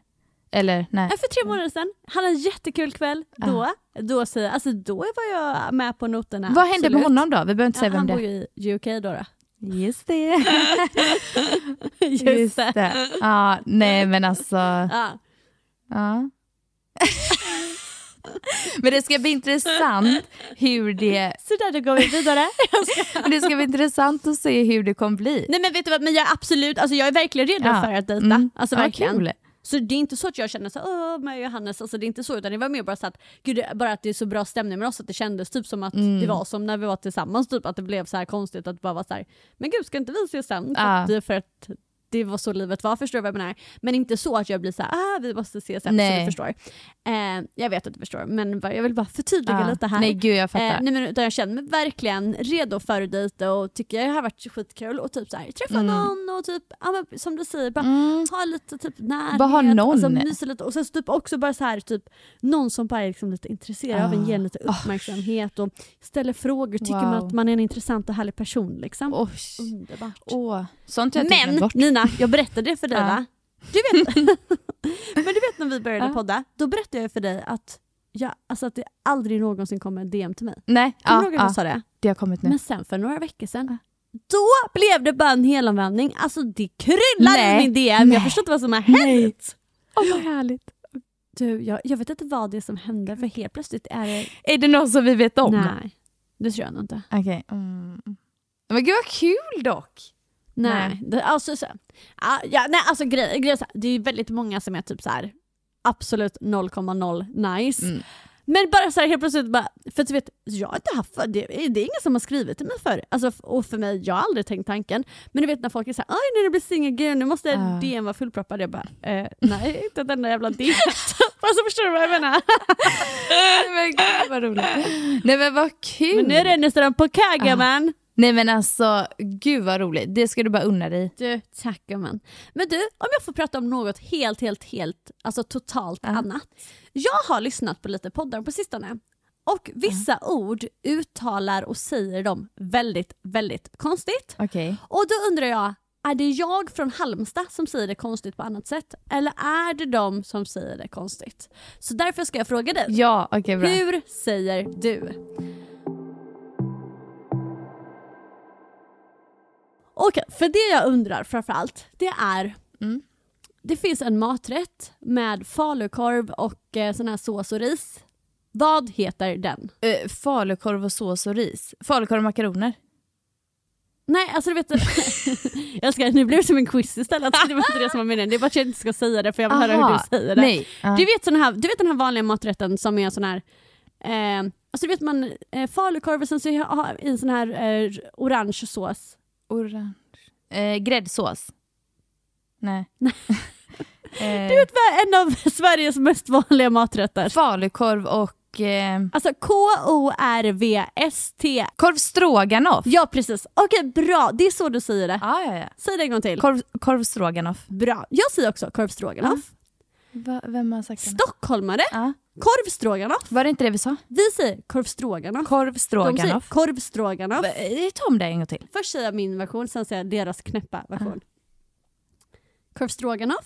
Eller nej. Ja, För tre månader sedan, hade en jättekul kväll. Då, då, säger, alltså, då var jag med på noterna. Vad hände med absolut. honom då? Vi behöver inte Ja, säga vem han det bor är. ju i UK då. då. Just det. [LAUGHS] Just, det. Ja, nej men alltså. Ja. Ja. [LAUGHS] men det ska bli intressant hur det, Så där, då går vi vidare. [LAUGHS] det ska bli intressant att se hur det kommer bli. Nej men vet du vad, men jag är absolut, alltså jag är verkligen redo Ja. för att dejta. Mm. Alltså Ja, verkligen. Så det är inte så att jag känner så åh med Johannes, alltså det är inte så utan det var mer bara så att, gud, bara att det är så bra stämning med oss att det kändes typ som att Mm. det var som när vi var tillsammans, typ att det blev så här konstigt att bara var så här, men gud ska inte vi ses sen? För, att, för att det var så livet var, förstår du vad jag menar? Men inte så att jag blir så här, ah vi måste ses sen, så Nej. du förstår. Eh, jag vet att du förstår men jag vill bara förtydliga Ja. lite här. Nej gud jag fattar. Eh, nej, men, utan jag känner mig verkligen redo för att dejta och tycker det har varit skitkul och typ så här, träffa Mm. någon och typ, men, som du säger, bara Mm. ha lite typ närhet. Bara ha någon. Alltså, mysa lite. Och sen typ också bara så här, typ, någon som bara är liksom lite intresserad av en, Ah. ger lite uppmärksamhet och ställer frågor, tycker man Wow. att man är en intressant och härlig person. Liksom. Oj. Underbart. Åh, sånt jag Men. Nina, jag berättade det för dig Ja. va? Du vet, [LAUGHS] Men du vet när vi började Ja. podda, då berättade jag för dig att, jag, alltså att det aldrig någonsin kommer en DM till mig. Nej, Kommer ja, du ihåg att jag ja, sa det? det har kommit nu. Men sen för några veckor sedan, då blev det bara en helanvändning. Alltså det kryllar Nej. i min DM. Nej. Jag förstår inte vad som har hänt. Åh vad härligt. Du, jag, jag vet inte vad det är som hände för helt plötsligt är det... Är det något som vi vet om? Nej, det tror jag nog inte. Okej. Mm. Men gud vad kul dock. Nej. Nej. Det, alltså, så, ja, ja, nej, alltså grej, grej, så det är ju väldigt många som är typ så här absolut 0,0 nice. Mm. Men bara så här helt plötsligt bara, för du vet, jag har inte haft, det, det är ingen som har skrivit till mig förr. Alltså, och för mig, jag har aldrig tänkt tanken. Men du vet när folk är såhär, oj det blir singelgrej, nu måste Ah. DM vara fullproppad. Jag bara, eh, nej inte ett enda jävla DM. [LAUGHS] alltså förstår du vad jag menar? [LAUGHS] men gud vad roligt. Nej men vad kul. Men nu är det nästan på kagge Ah. Nej men alltså gud vad roligt. Det ska du bara unna dig. Du, tack man. Men du, om jag får prata om något helt, helt, helt, alltså totalt Ja. annat. Jag har lyssnat på lite poddar på sistone. Och vissa ord uttalar och säger de väldigt, väldigt konstigt. Okej. Och då undrar jag, är det jag från Halmstad som säger det konstigt på annat sätt? Eller är det de som säger det konstigt? Så därför ska jag fråga dig. Ja okej bra. Hur säger du? Okej, för det jag undrar framförallt, det är Mm. Det finns en maträtt med falukorv och eh, sån här sås och ris. Vad heter den? Eh, falukorv och sås och ris. Falukorv och makaroner. Nej, alltså du vet... [LAUGHS] jag ska, nu blir det som en quiz istället. Det var inte det som var meningen. Det är bara att jag inte ska säga det för jag vill höra hur Aha. du säger det. Nej. Ja. Du, vet sån här, du vet den här vanliga maträtten som är sån här... Eh, alltså du vet man eh, falukorv och sen så har i en sån här eh, orange sås. Orange. Eh, gräddsås. Nej. [LAUGHS] eh, Du vet vad en av [LAUGHS] Sveriges mest vanliga maträtter? falukorv och eh, Alltså K-O-R-V-S-T. korv stroganoff. Ja precis. Okej bra, det är så du säger det. Ja, ja, ja. Säg det en gång till. Korv, korv stroganoff. Bra. Jag säger också korvstroganoff. Va, vem har sagt det? Stockholmare, Ja. korvstroganoff. Var det inte det vi sa? Vi säger korvstroganoff. Korv De säger stroganoff. korvstroganoff. Eh, Ta om det en gång till. Först säger jag min version, sen säger jag deras knäppa version. Korvstroganoff,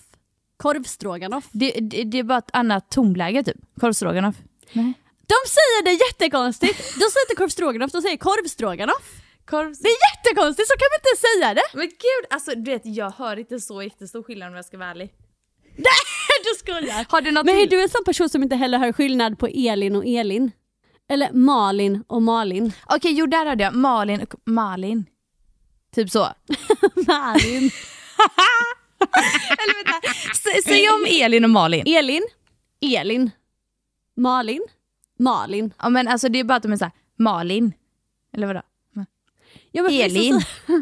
korvstroganoff. Det, det, det är bara ett annat tonläge typ. Korv stroganoff. Nej. De säger det jättekonstigt. De säger inte korvstroganoff, de säger korvstroganoff. Korv... Det är jättekonstigt, så kan man inte säga det. Men gud, alltså du vet jag hör inte så jättestor skillnad om jag ska vara ärlig. Nej, [LAUGHS] du skojar. Har du något Men är till? du en sån person som inte heller hör skillnad på Elin och Elin? Eller Malin och Malin? Okej, jo där hade jag Malin och Malin. Typ så. [LAUGHS] Malin. [LAUGHS] Eller vänta, Sä- säg om Elin och Malin. Elin, Elin, Malin, Malin. Ja men alltså det är bara att de är såhär, Malin. Eller vadå? Ja, men för Elin. vissa så-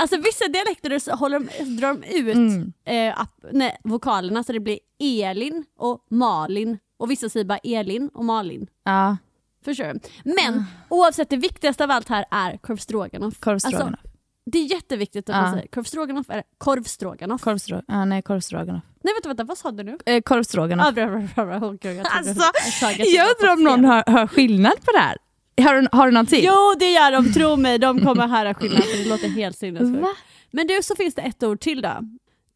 alltså vissa dialekter så håller de, drar de ut Mm. eh, nej, vokalerna så det blir Elin och Malin och vissa säger bara Elin och Malin. Ja, Förstår du? Men oavsett, det viktigaste av allt här är korvstroganoff. korv stroganoff. Alltså, det är jätteviktigt att Ja. man säger korvstroganoff eller korvstroganoff. korv stroganoff. Ja, nej, korv stroganoff. Nej vänta, vänta, vad sa du nu? Eh, korv stroganoff. Ah, bra, bra, bra, bra. Okej, jag trodde- Alltså, jag undrar om någon hör, hör skillnad på det här. Har du, har du någon till? Jo det gör de, tro mig. De kommer höra skillnad för det låter helt sinnessjukt. Men du, så finns det ett ord till då.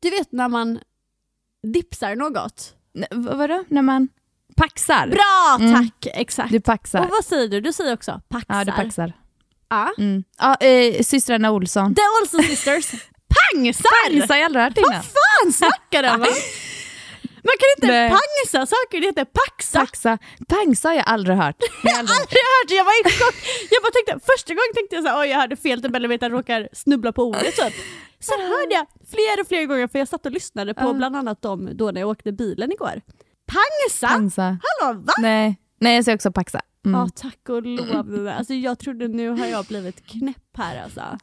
Du vet när man dipsar något? V- vadå? När man paxar? Bra, Mm. tack! Exakt. Du paxar. Och vad säger du? Du säger också paxar. Ja, du paxar. Ja. Mm. Ja, eh, systrarna Olsson. The Olsen Sisters. [LAUGHS] Pangsar! Paxar, jag aldrig hört Vad innan. fan snackar de va? [LAUGHS] Man kan inte Nej. pangsa saker, det heter paxa. Paxa. Pangsa har jag aldrig hört. [LAUGHS] Jag har aldrig... aldrig hört det, jag var i chock. Jag bara tänkte, första gången tänkte jag så här, oj jag hörde fel, typ, eller vet jag råkar snubbla på ordet typ. Sen hörde jag flera och flera gånger för jag satt och lyssnade på Ja. bland annat dem då när jag åkte bilen igår. Pangsa? Pangsa. Hallå va? Nej. Nej, jag säger också paxa. Mm. Ja tack och lov. Alltså, jag trodde nu har jag blivit knäpp här alltså.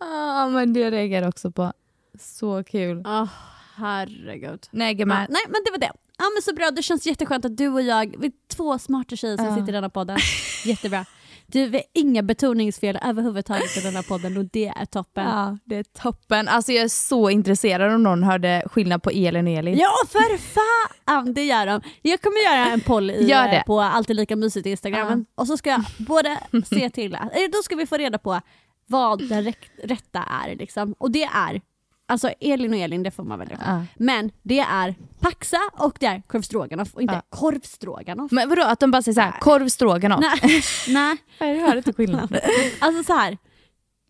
Ja, men det reagerar också på. Så kul. Åh herregud. Nej, Ja, nej men det var det. Ja men så bra, det känns jätteskönt att du och jag, vi är två smarta tjejer som Ja. sitter i denna podden. [LAUGHS] Jättebra. Du, vi har inga betoningsfel överhuvudtaget i den här podden och det är toppen. Ja, det är toppen. Alltså jag är så intresserad om någon hörde skillnad på Elin och Elin. Ja för fan, det gör de. Jag kommer göra en poll i, på Alltid Lika Mysigt Instagram och så ska jag både [LAUGHS] se till, då ska vi få reda på vad den rätta är liksom. Och det är Alltså Elin och Elin, det får man välja. Ja. Men det är Paxa och det är korv stroganoff och inte Ja. korv stroganoff. Men vadå att de bara säger såhär, Nej. korv stroganoff? Nej, [LAUGHS] nej. Jag hör inte skillnad. [LAUGHS] Alltså så här.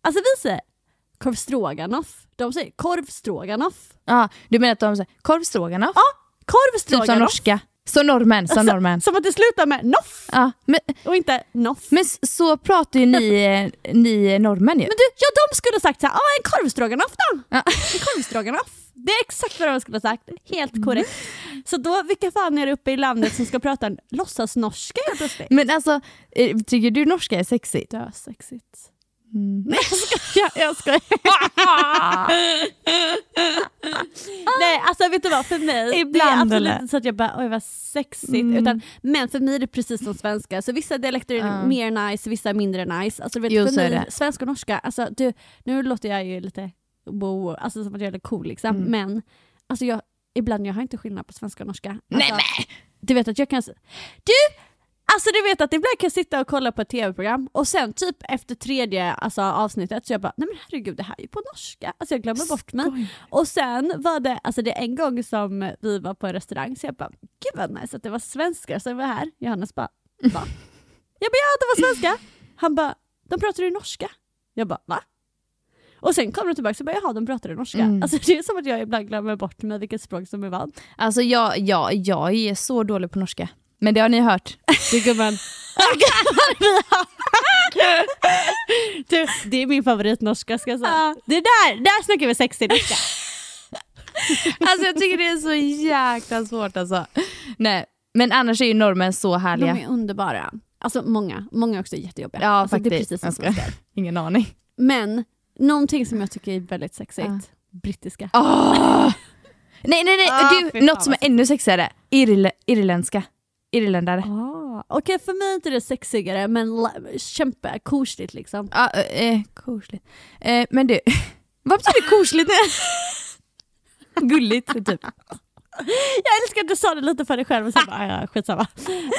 Alltså vi säger korv stroganoff, de säger korv stroganoff. Ja, du menar att de säger korv stroganoff? Ja, korv typ som stroganoff. norska. Som norrmän, som norrmän. Som att det slutar med noff Ja, men, och inte noff. men så pratar ju ni, eh, ni norrmän ju. Men du, ja de skulle ha sagt såhär, ah, en korvstroganoff då. Ja. En korvstroganoff. Det är exakt vad de skulle ha sagt, helt korrekt. Så då, vilka fan är det uppe i landet som ska prata en låtsasnorska helt plötsligt? Men alltså, eh, tycker du norska är sexigt? Dösexigt. Mm. Nej jag skojar, jag skojar. [LAUGHS] Nej alltså vet du vad, för mig, det är Ibland, absolut inte så att jag bara oj vad sexigt, Mm. utan, men för mig är det precis som svenska, så vissa dialekter är Ja. mer nice, vissa är mindre nice. Alltså, vet, Jo, för mig, svenska och norska, alltså, du, nu låter jag ju lite wow, alltså som att jag är lite cool liksom, Mm. men alltså, jag, ibland jag har inte skillnad på svenska och norska. Alltså, Nej men! du vet att jag kan... Du! Alltså du vet att ibland kan jag sitta och kolla på ett tv-program och sen typ efter tredje alltså, avsnittet så jag bara nej men herregud det här är ju på norska. Alltså jag glömmer bort mig. Och sen var det, alltså det är en gång som vi var på en restaurang så jag bara gud vad nice att det var svenskar som var här. Johannes bara va? [LAUGHS] Jag bara ja det var svenska. Han bara de pratar ju norska. Jag bara va? Och sen kom de tillbaka och bara jaha de pratar norska. Mm. Alltså det är som att jag ibland glömmer bort mig vilket språk som är vad. Alltså jag, jag, jag är så dålig på norska. Men det har ni hört. Du gumman. [LAUGHS] du, det är min favoritnorska ska jag säga. Det där, där snackar vi sexig norska. Alltså jag tycker det är så jäkla svårt alltså. Nej, men annars är ju norrmän så De härliga. är underbara. Alltså många, många är också jättejobbiga. Ja alltså, faktiskt. Det är precis som svenskar. Ingen aning. Men någonting som jag tycker är väldigt sexigt, Ja. brittiska. Åh! Nej nej nej, Ah, du, något som är ännu sexigare. Irl irländska. Irländare. Ah, Okej för mig är inte det sexigare men kämpe kosligt liksom. Ja, eh, eh, kosligt. Eh, men du, [LAUGHS] vad betyder kosligt? [LAUGHS] Gulligt typ. Jag älskar att du sa det lite för dig själv och sen bara ja, skitsamma.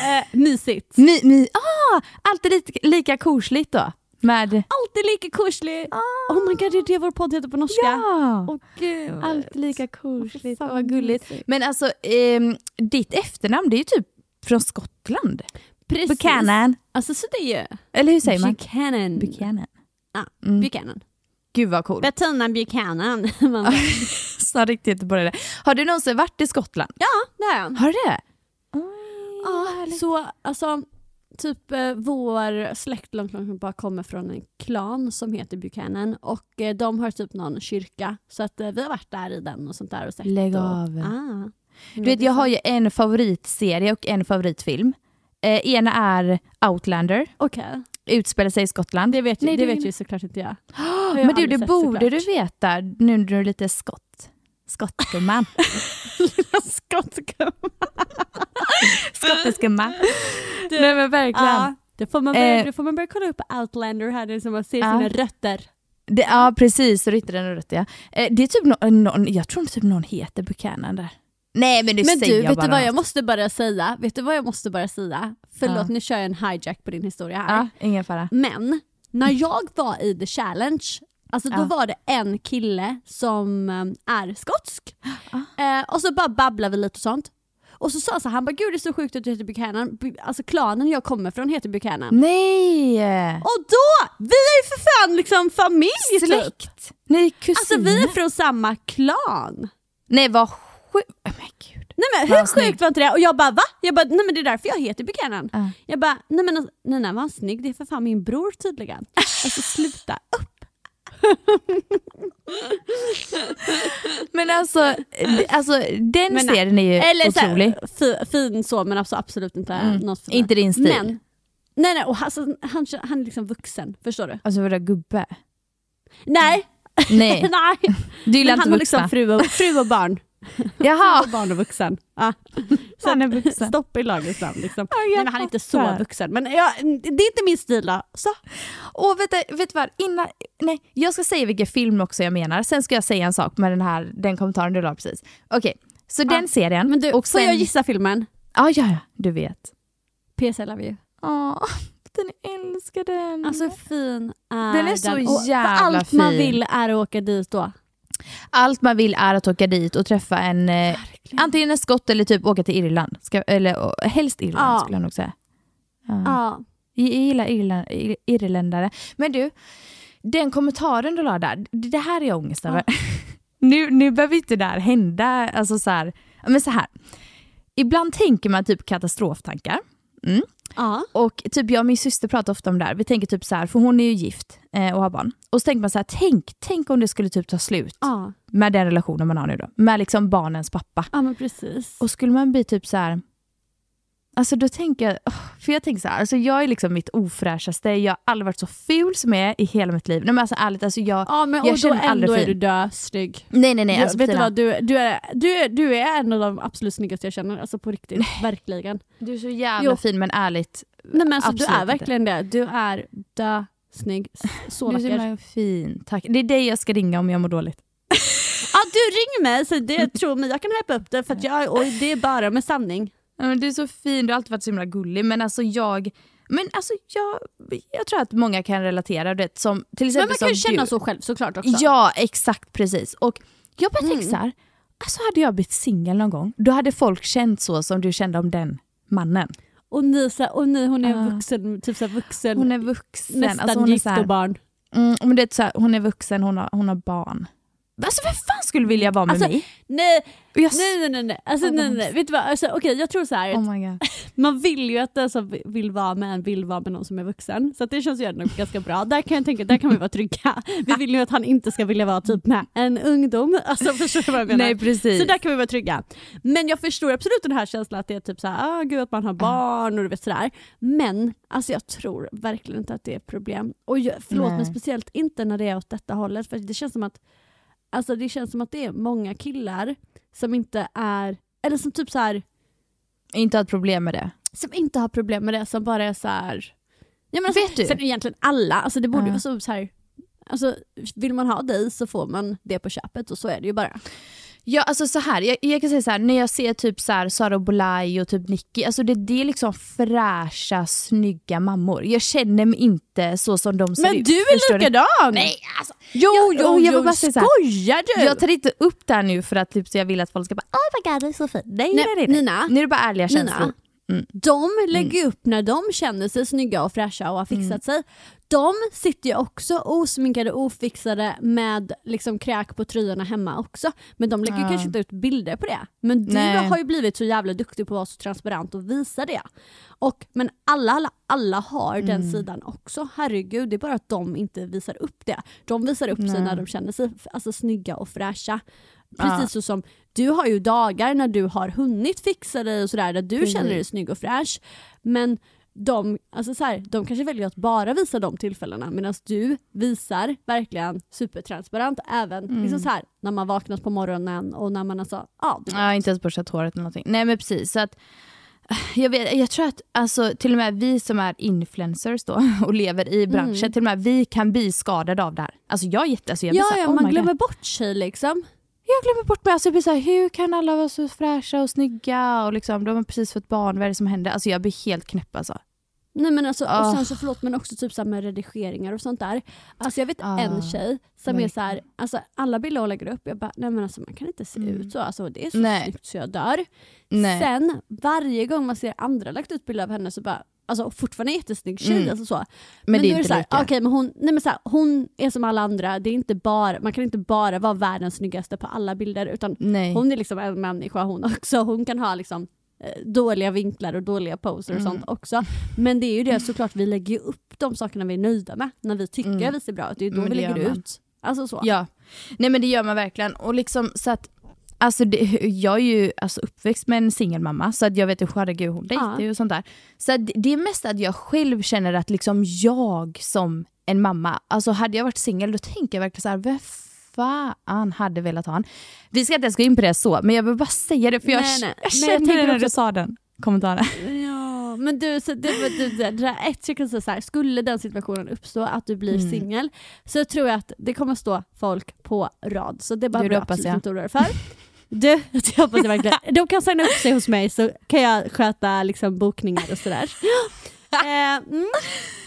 Eh, mysigt. My, my, ah, alltid lika, lika kosligt då. Med... Alltid lika kosligt. Oh my god det är det vår podd heter på norska. Ja! Gud. Alltid lika kosligt. vad gulligt. Men alltså, ehm, ditt efternamn det är ju typ från Skottland. Precis. Buchanan. Alltså så det är ju Eller hur säger man? Buchanan. Buchanan. Ja, Mm. Buchanan. Gud vad coolt. Bettina Buchanan. [LAUGHS] Så [LAUGHS] riktigt på det. Har du någonsin varit i Skottland? ja, det är han. Har du det? Ja, så alltså, typ eh, vår släkt långt, långt bara kommer från en klan som heter Buchanan och eh, de har typ någon kyrka så att eh, vi har varit där i den och sånt där och sett. Lägg och, av. Ah. Du vet, jag har ju en favoritserie och en favoritfilm. Eh, ena är Outlander, Okej, utspelar sig i Skottland. det vet, ju, Nej, det det- vet ju såklart inte jag. [GASPS] Oh, jag men du, det borde såklart. du veta nu när du är lite skott. Skottgumman. [LAUGHS] Skotska. [LAUGHS] Skottisgumman. Nej men verkligen. Ja, det får man börja, Eh. det får man börja kolla upp Outlander här, det som man ser Ja. sina rötter. Det, ja precis, så rytter den rätt ja. Eh, det är typ no, någon, jag tror typ någon heter Buchanan där. Nej men nu Men säger du, jag vet bara du vad jag måste bara säga? Vet du vad jag måste bara säga? Förlåt, Ja. nu kör jag en hijack på din historia här. Ja, ingen fara. Men när jag var i The Challenge, alltså då Ja. var det en kille som eh, är skotsk. Eh, och så bara babblade vi lite och sånt. Och så sa så han bara gud det är så sjukt att du heter Buchanan. Bu- Alltså klanen jag kommer från heter Buchanan. Nej! Och då, vi är ju för fan liksom familj typ. Släkt! Ni är kusiner. Alltså vi är från samma klan. Nej vad sjukt. Oh, men gud. Nej men hur sjukt var inte det? Och jag bara va? Jag bara nej men det är därför jag heter Buchanan. Ja. Jag bara nej men alltså, nej var snygg? Det är för fan min bror tydligen. Alltså sluta upp. [LAUGHS] Men alltså, alltså den Men serien är ju Eller otrolig. här, fi, fin så men alltså absolut inte Mm. något för. Inte din stil. Men, nej nej och alltså, han, han är liksom vuxen, förstår du? Alltså vadå gubbe? Nej, Nej, [LAUGHS] nej. du gillar inte han har vuxna. liksom fru och, fru och barn. [LAUGHS] Jaha, barn och vuxen. Ja. [LAUGHS] Så han är vuxen. Stopp i lagets namn liksom. jag Nej, men han är inte så vuxen. Men ja, det är inte min stil. Så. Och vet du, vet du vad, innan, nej, jag ska säga vilken film också jag menar, sen ska jag säga en sak med den här den kommentaren du la precis. Okej, så den serien. Men du, och får sen, jag gissa filmen? Ja, ja, ja, du vet. PS I love you. Åh, [LAUGHS] den älskar den. Alltså fin är Den är så för jävla allt man fin. vill är att åka dit då. Allt man vill är att åka dit och träffa en, eh, antingen en skott eller typ åka till Irland. Ska, eller och, helst Irland Ja. skulle jag nog säga. Ja. Ja. Jag gillar Irland, ir- irländare. Men du, den kommentaren du la där, det här är jag ångest över. [LAUGHS] nu, nu behöver inte det här hända. Alltså så här, men så här. Ibland tänker man typ katastroftankar. Mm. Ja. Och typ jag och min syster pratar ofta om det här. Vi tänker typ så här, för hon är ju gift eh, och har barn. Och så tänker man så här, tänk, tänk om det skulle typ ta slut Ja. med den relationen man har nu då. Med liksom barnens pappa. ja, men precis. Och skulle man bli typ så här. Alltså då tänker jag, för jag tänker så här, alltså jag är liksom mitt ofräschaste, jag har aldrig varit så ful som jag är i hela mitt liv. Nej men alltså ärligt, alltså jag, Ja, men jag och känner mig aldrig ändå är fin. du dösnygg. Nej nej nej, Du, alltså vet du vad, du, du, är, du, är, du är en av de absolut snyggaste jag känner. Alltså på riktigt, verkligen. du är så jävla Jo. fin men ärligt, Nej men alltså, du är inte. verkligen det. Du är dö snygg. Så du är så vacker. fin. Tack. Det är dig jag ska ringa om jag mår dåligt. [LAUGHS] Ja du ring mig, så det, tro mig jag kan hypa upp det för jag, och det är bara med sanning. Men du är så fin, du har alltid varit så himla gullig men alltså jag men alltså jag, jag tror att många kan relatera du vet, som till Men exempel man kan ju känna du. så själv såklart också. Ja exakt precis. Och jag bara Mm. tänker så här, alltså hade jag blivit singel någon gång, då hade folk känt så som du kände om den mannen. Och ni, så och ni hon är Ah. vuxen, typ så vuxen, Hon är vuxen. nästan alltså hon är gift och barn. mm, men det är så hon är vuxen, hon har, hon har barn. Alltså vem fan skulle vilja vara med Alltså, mig? Nej, jag, nej, nej, nej. Alltså, Oh, nej, nej. Vet du vad? Alltså, okej, jag tror så här. Oh. [LAUGHS] Man vill ju att den som vill vara med en vill vara med någon som är vuxen. Så det känns ju ändå ganska bra. Där kan jag tänka, där kan vi vara trygga. [LAUGHS] Vi vill ju att han inte ska vilja vara typ med en ungdom. Alltså förstår du vad jag menar? Nej precis. Så där kan vi vara trygga. Men jag förstår absolut den här känslan att det är typ såhär, ah, gud att man har barn och du vet sådär. Men alltså jag tror verkligen inte att det är ett problem. Och jag, förlåt Nej. men speciellt inte när det är åt detta hållet. För det känns som att Alltså det känns som att det är många killar som inte är, eller som typ så här Inte ha ett problem med det. som inte har problem med det, som bara är så här. Ja, men alltså, Vet du? Sen egentligen alla, alltså det borde ju Ja. vara så, så här. Alltså, vill man ha dig så får man det på köpet och så är det ju bara. Ja alltså så här, jag, jag kan säga så här, när jag ser typ så här Sara Bolaj och typ Nicky, alltså det, det är liksom fräscha, snygga mammor. Jag känner mig inte så som de ser Men ut. du är likadan! Nej alltså, Jo, Jag- jo, jag jo, vill bara säga så här, skojar du? jag tar inte upp det här nu för att typ, så jag vill att folk ska bara oh my god du är så fin. Nej nej Nej, nej. Nina. Nu är det bara ärliga känslor. Nina, Mm. de lägger ju upp när de känner sig snygga och fräscha och har fixat Mm. sig. De sitter ju också osminkade och ofixade med liksom kräk på tröjorna hemma också. Men de lägger Ja. kanske inte ut bilder på det. Men du Nej. har ju blivit så jävla duktig på att vara så transparent och visa det. Och, men alla, alla, alla har Mm. den sidan också. Herregud, det är bara att de inte visar upp det. De visar upp sig Nej. när de känner sig alltså, snygga och fräscha. Precis Ja. så som du har ju dagar när du har hunnit fixa dig och sådär där du Precis. känner dig snygg och fräsch. Men de, alltså så här, de kanske väljer att bara visa de tillfällena medan du visar verkligen supertransparent även Mm. liksom så här, när man vaknat på morgonen och när man alltså, ja. Ja, inte ens borstat håret eller någonting. Nej men precis. Så att, [SIGHS] jag, vet, jag tror att alltså, till och med vi som är influencers då [LAUGHS] och lever i branschen, till och med vi kan bli skadade av det här. Alltså jag är jätte, alltså jag ja, ja oh man glömmer God. bort sig liksom. Jag glömmer bort mig. Alltså jag blir så här, hur kan alla vara så fräscha och snygga och liksom, de har precis fått barn, vad är det som händer? Alltså jag blir helt knäpp alltså. Nej men alltså, och Ah. sen så förlåt men också typ så med redigeringar och sånt där. Alltså jag vet Ah, en tjej som är verkligen. så här, alltså alla bilder hon lägger upp, jag bara nej men alltså man kan inte se ut så, alltså det är så Mm. Nej. snyggt så jag dör. Nej. Sen varje gång man ser andra lagt ut bilder av henne så bara Alltså fortfarande jättesnygg tjej. Mm. Alltså så. Men, det då är inte så här, lika. okej, men hon, nej men så här, hon är som alla andra, det är inte bara, man kan inte bara vara världens snyggaste på alla bilder utan Nej. hon är liksom en människa hon också. Hon kan ha liksom dåliga vinklar och dåliga poser och Mm. sånt också. Men det är ju det såklart, vi lägger upp de sakerna vi är nöjda med när vi tycker Mm. att vi ser bra ut. Det är ju då Men vi det lägger ut. Alltså så. Ja, nej men det gör man verkligen. Och liksom så att Alltså det, jag är ju alltså uppväxt med en singelmamma så att jag vet ju herregud hon dejtar Ja. och sånt där. Så det är mest att jag själv känner att liksom jag som en mamma, alltså hade jag varit singel då tänker jag verkligen så här, fan hade velat ha en? Vi ska inte ens gå in på det så, men jag vill bara säga det för jag, Nej, nej. jag Men jag känner tänker det när du sa den kommentaren. Ja, men du, så det, det, det, det, det där, ett, jag kan säga så här, skulle den situationen uppstå att du blir Mm. singel så tror jag att det kommer stå folk på rad. Så det behöver det du absolut jag. inte oroa dig för. [LAUGHS] Du, det hoppas jag verkligen. De kan signa upp sig hos mig så kan jag sköta liksom, bokningar och sådär. [LAUGHS] Eh, mm.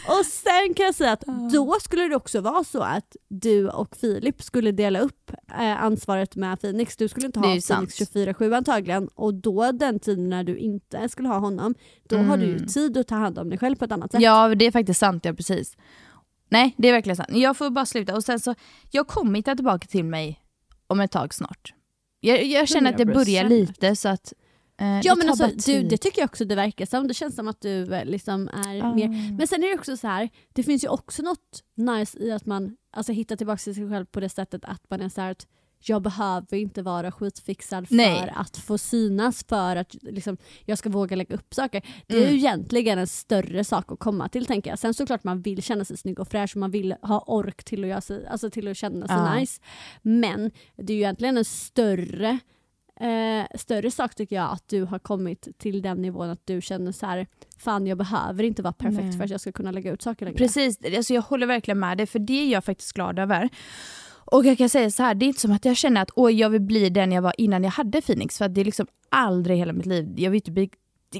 Och sen kan jag säga att då skulle det också vara så att du och Filip skulle dela upp eh, ansvaret med Phoenix. Du skulle inte ha Phoenix sant. 24-7 antagligen och då den tiden när du inte skulle ha honom, då har du ju Mm. tid att ta hand om dig själv på ett annat sätt. Ja, det är faktiskt sant. Ja, precis. Nej, det är verkligen sant. Jag får bara sluta. Och sen så, jag kommer hitta tillbaka till mig om ett tag snart. Jag, jag känner att det börjar 100%. lite så att... Eh, Ja men alltså, du, det tycker jag också det verkar som. Det känns som att du eh, liksom är Ah. mer... Men sen är det också så här, det finns ju också något nice i att man alltså, hittar tillbaka till sig själv på det sättet att man är så här att jag behöver inte vara skitfixad för Nej. att få synas för att liksom, jag ska våga lägga upp saker. Det är Mm. ju egentligen en större sak att komma till tänker jag. Sen såklart man vill känna sig snygg och fräsch och man vill ha ork till att, göra sig, alltså till att känna sig Ja. nice. Men det är ju egentligen en större eh, större sak tycker jag att du har kommit till den nivån att du känner så här, fan jag behöver inte vara perfekt Nej. för att jag ska kunna lägga ut saker längre. Precis, alltså jag håller verkligen med dig för det är jag faktiskt glad över. Och jag kan säga så här, det är inte som att jag känner att Åh, jag vill bli den jag var innan jag hade Phoenix för att det är liksom aldrig hela mitt liv, jag vill inte bli,